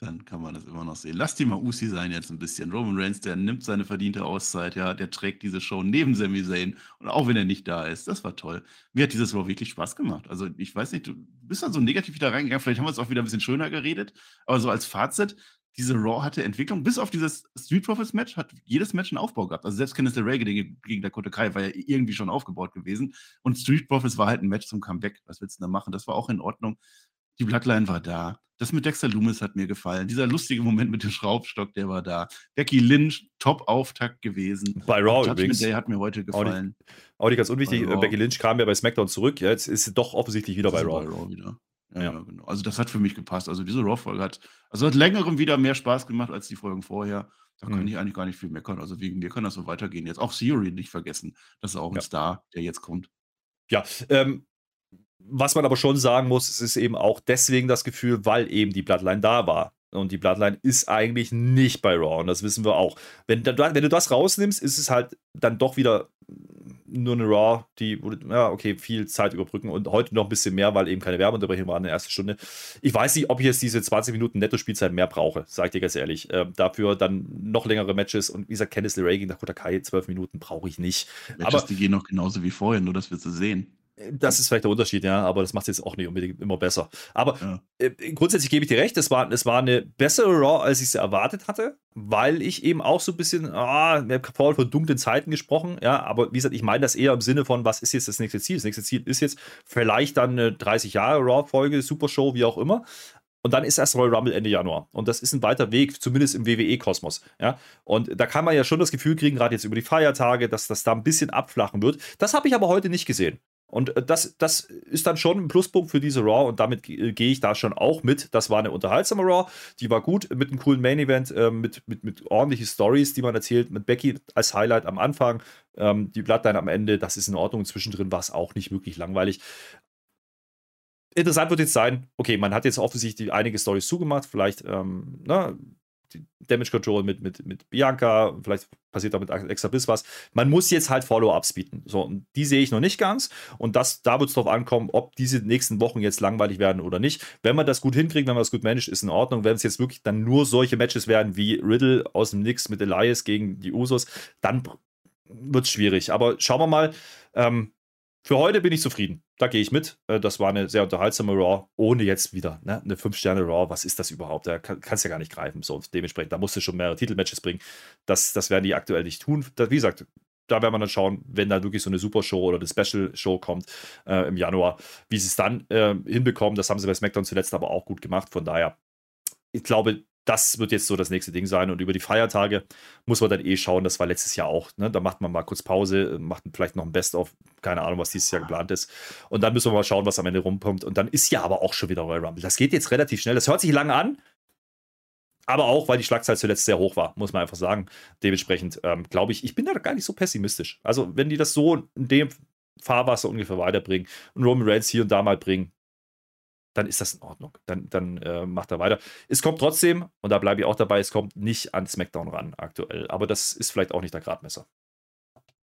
dann kann man das immer noch sehen. Lass die mal Usi sein jetzt ein bisschen. Roman Reigns, der nimmt seine verdiente Auszeit, ja, der trägt diese Show neben Sami Zayn und auch wenn er nicht da ist, das war toll. Mir hat dieses Raw wirklich Spaß gemacht. Also ich weiß nicht, du bist dann so negativ wieder reingegangen, vielleicht haben wir es auch wieder ein bisschen schöner geredet, aber so als Fazit, diese Raw hatte Entwicklung, bis auf dieses Street Profits Match hat jedes Match einen Aufbau gehabt. Also selbst Kenneth LeRae gegen, gegen Dakota Kai war ja irgendwie schon aufgebaut gewesen und Street Profits war halt ein Match zum Comeback. Was willst du da machen? Das war auch in Ordnung. Die Bloodline war da Das mit Dexter Loomis hat mir gefallen. Dieser lustige Moment mit dem Schraubstock, der war da. Becky Lynch, Top-Auftakt gewesen. Bei Raw Judgment übrigens. Day hat mir heute gefallen. Auch nicht, ganz unwichtig, Becky Lynch kam ja bei SmackDown zurück. Ja, jetzt ist sie doch offensichtlich wieder bei Raw. bei Raw. wieder. Ja, ja. genau. Also das hat für mich gepasst. Also diese Raw-Folge hat, also hat längerem wieder mehr Spaß gemacht als die Folgen vorher. Da kann mhm. ich eigentlich gar nicht viel meckern. Also wegen mir kann das so weitergehen. Jetzt auch Theory nicht vergessen. Das ist auch ein. Star, der jetzt kommt. Ja, ähm, was man aber schon sagen muss, es ist eben auch deswegen das Gefühl, weil eben die Bloodline da war. Und die Bloodline ist eigentlich nicht bei Raw. Und das wissen wir auch. Wenn, wenn du das rausnimmst, ist es halt dann doch wieder nur eine Raw, die, ja, okay, viel Zeit überbrücken und heute noch ein bisschen mehr, weil eben keine Werbeunterbrechung war in der ersten Stunde. Ich weiß nicht, ob ich jetzt diese 20 Minuten Netto-Spielzeit mehr brauche, sag ich dir ganz ehrlich. Äh, dafür dann noch längere Matches und wie gesagt, Candice LeRae gegen Dakota Kai, 12 Minuten brauche ich nicht. Matches, Aber die gehen noch genauso wie vorher, nur dass wir sie sehen. Das ist vielleicht der Unterschied, ja, aber das macht es jetzt auch nicht unbedingt immer besser. Aber ja. äh, grundsätzlich gebe ich dir recht, es war, es war eine bessere Raw, als ich sie erwartet hatte, weil ich eben auch so ein bisschen, ah, wir haben vorhin von dunklen Zeiten gesprochen, ja, aber wie gesagt, ich meine das eher im Sinne von, was ist jetzt das nächste Ziel? Das nächste Ziel ist jetzt vielleicht dann eine 30 Jahre Raw-Folge, Super Show, wie auch immer. Und dann ist erst Royal Rumble Ende Januar. Und das ist ein weiter Weg, zumindest im WWE-Kosmos. Ja? Und da kann man ja schon das Gefühl kriegen, gerade jetzt über die Feiertage, dass das da ein bisschen abflachen wird. Das habe ich aber heute nicht gesehen. Und äh, das, das ist dann schon ein Pluspunkt für diese Raw und damit gehe ich da schon auch mit. Das war eine unterhaltsame Raw, die war gut mit einem coolen Main Event, äh, mit, mit, mit ordentlichen Stories, die man erzählt, mit Becky als Highlight am Anfang, ähm, die Bloodline am Ende, das ist in Ordnung. Zwischendrin war es auch nicht wirklich langweilig. Interessant wird jetzt sein, okay, man hat jetzt offensichtlich einige Stories zugemacht, vielleicht ähm, na, ne, Damage Control mit, mit, mit Bianca, vielleicht passiert da mit extra Biss was. Man muss jetzt halt Follow-ups bieten. So, die sehe ich noch nicht ganz. Und das, da wird es darauf ankommen, ob diese nächsten Wochen jetzt langweilig werden oder nicht. Wenn man das gut hinkriegt, wenn man das gut managt, ist in Ordnung. Wenn es jetzt wirklich dann nur solche Matches werden wie Riddle aus dem Nix mit Elias gegen die Usos, dann wird es schwierig. Aber schauen wir mal. Ähm, für heute bin ich zufrieden. Da gehe ich mit. Äh, das war eine sehr unterhaltsame Raw, ohne jetzt wieder ne? eine 5-Sterne-Raw. Was ist das überhaupt? Da kann, kannst du ja gar nicht greifen. So, dementsprechend, da musst du schon mehrere Titelmatches bringen. Das, das werden die aktuell nicht tun. Das, wie gesagt, da werden wir dann schauen, wenn da wirklich so eine Super-Show oder eine Special-Show kommt äh, im Januar, wie sie es dann äh, hinbekommen. Das haben sie bei SmackDown zuletzt aber auch gut gemacht. Von daher, ich glaube, das wird jetzt so das nächste Ding sein. Und über die Feiertage muss man dann eh schauen. Das war letztes Jahr auch. Ne? Da macht man mal kurz Pause, macht vielleicht noch ein Best-of. Keine Ahnung, was dieses Jahr geplant ist. Und dann müssen wir mal schauen, was am Ende rumkommt. Und dann ist ja aber auch schon wieder Royal Rumble. Das geht jetzt relativ schnell. Das hört sich lange an. Aber auch, weil die Schlagzahl zuletzt sehr hoch war, muss man einfach sagen. Dementsprechend ähm, glaube ich, ich bin da gar nicht so pessimistisch. Also, wenn die das so in dem Fahrwasser ungefähr weiterbringen und Roman Reigns hier und da mal bringen, dann ist das in Ordnung. Dann, dann äh, macht er weiter. Es kommt trotzdem, und da bleibe ich auch dabei, es kommt nicht an SmackDown ran aktuell. Aber das ist vielleicht auch nicht der Gradmesser.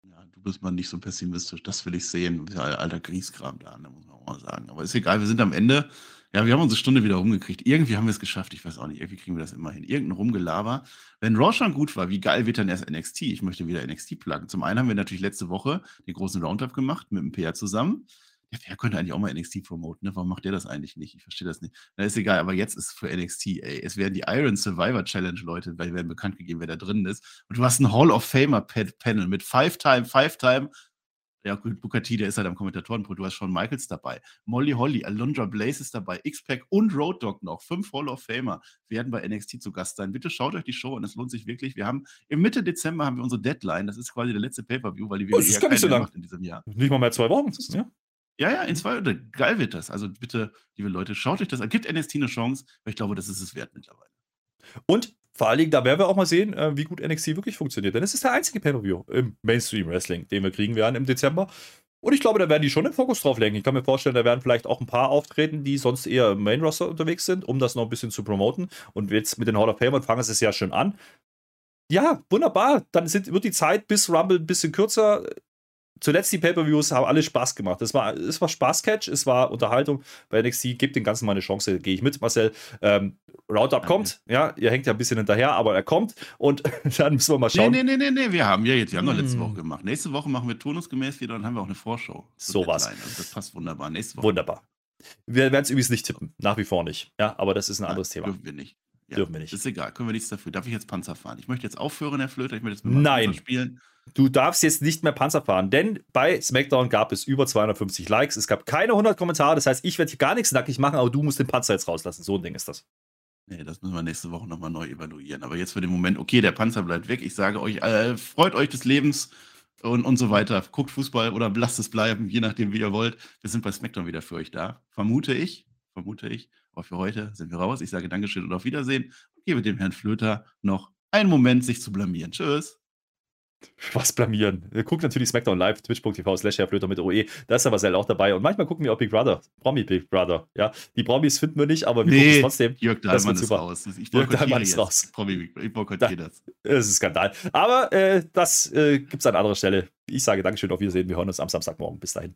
Ja, du bist mal nicht so pessimistisch. Das will ich sehen. Alter Grieskram da, da muss man auch mal sagen. Aber ist egal, wir sind am Ende. Ja, wir haben unsere Stunde wieder rumgekriegt. Irgendwie haben wir es geschafft. Ich weiß auch nicht. Irgendwie kriegen wir das immer hin. Irgendein Rumgelaber. Wenn Raw schon gut war, wie geil wird dann erst NXT? Ich möchte wieder NXT pluggen. Zum einen haben wir natürlich letzte Woche den großen Roundup gemacht mit dem PR zusammen ja, wer könnte eigentlich auch mal NXT promoten, ne? Warum macht der das eigentlich nicht? Ich verstehe das nicht. Na, ist egal, aber jetzt ist für NXT, ey, es werden die Iron Survivor Challenge Leute, weil werden bekannt gegeben, wer da drin ist. Und du hast ein Hall of Famer Panel mit Five-Time, Five-Time. Ja, gut, T, der ist halt am Kommentatorenpult. Du hast schon Michaels dabei. Molly Holly, Alundra Blaze ist dabei. X-Pac und Road Dog noch. Fünf Hall of Famer werden bei NXT zu Gast sein. Bitte schaut euch die Show an. Es lohnt sich wirklich. Wir haben im Mitte Dezember haben wir unsere Deadline. Das ist quasi der letzte Pay-Per-View, weil die oh, das ist gar nicht so lang. in diesem Jahr. Nicht mal mehr zwei Wochen. Ja. Ja, ja, in zwei oder geil wird das. Also bitte, liebe Leute, schaut euch das an. Gibt NXT eine Chance, weil ich glaube, das ist es wert mittlerweile. Und vor allen Dingen, da werden wir auch mal sehen, äh, wie gut NXT wirklich funktioniert. Denn es ist der einzige Pay-Per-View im Mainstream Wrestling, den wir kriegen werden im Dezember. Und ich glaube, da werden die schon den Fokus drauf legen. Ich kann mir vorstellen, da werden vielleicht auch ein paar auftreten, die sonst eher im Main Roster unterwegs sind, um das noch ein bisschen zu promoten. Und jetzt mit den Hall of Fame fangen sie es ja schon an. Ja, wunderbar. Dann sind, wird die Zeit bis Rumble ein bisschen kürzer zuletzt die Pay-Per-Views haben alle Spaß gemacht. Es war, es war Spaßcatch, es war Unterhaltung bei NXT. Gebt den Ganzen mal eine Chance, gehe ich mit, Marcel. Ähm, Roundup kommt, ja, ihr hängt ja ein bisschen hinterher, aber er kommt und dann müssen wir mal schauen. Nee, nee, nee, nee, wir haben ja jetzt, wir haben doch letzte hm. Woche gemacht. Nächste Woche machen wir turnusgemäß wieder und haben wir auch eine Vorschau. So was. Also das passt wunderbar. Nächste Woche. Wunderbar. Wir werden es übrigens nicht tippen, nach wie vor nicht. Ja, aber das ist ein anderes Thema. Dürfen wir nicht. Ja, dürfen wir nicht. Ist egal, können wir nichts dafür. Darf ich jetzt Panzer fahren? Ich möchte jetzt aufhören, Herr Flöter, ich möchte jetzt mit Nein. Panzer spielen. Du darfst jetzt nicht mehr Panzer fahren, denn bei SmackDown gab es über 250 Likes, es gab keine 100 Kommentare, das heißt, ich werde hier gar nichts nackig machen, aber du musst den Panzer jetzt rauslassen. So ein Ding ist das. Nee, das müssen wir nächste Woche nochmal neu evaluieren. Aber jetzt für den Moment, okay, der Panzer bleibt weg. Ich sage euch, äh, freut euch des Lebens und, und so weiter. Guckt Fußball oder lasst es bleiben, je nachdem, wie ihr wollt. Wir sind bei SmackDown wieder für euch da. Vermute ich, vermute ich. Aber für heute sind wir raus. Ich sage Dankeschön und auf Wiedersehen und gebe dem Herrn Flöter noch einen Moment, sich zu blamieren. Tschüss. Was blamieren? Gucken natürlich SmackDown live, twitch.tv slash Flöter mit OE. Da ist der Marcel auch dabei. Und manchmal gucken wir auch Big Brother, Promi Big Brother. Ja, die Promis finden wir nicht, aber wir nee, gucken es trotzdem. Jörg Dahlmann ist raus. Ich Jörg Dahlmann ist raus. Promi Big Brother. Ich boykottiere da, das. Das ist ein Skandal. Aber äh, das äh, gibt es an anderer Stelle. Ich sage Dankeschön, auf Wiedersehen. Wir hören uns am Samstagmorgen. Bis dahin.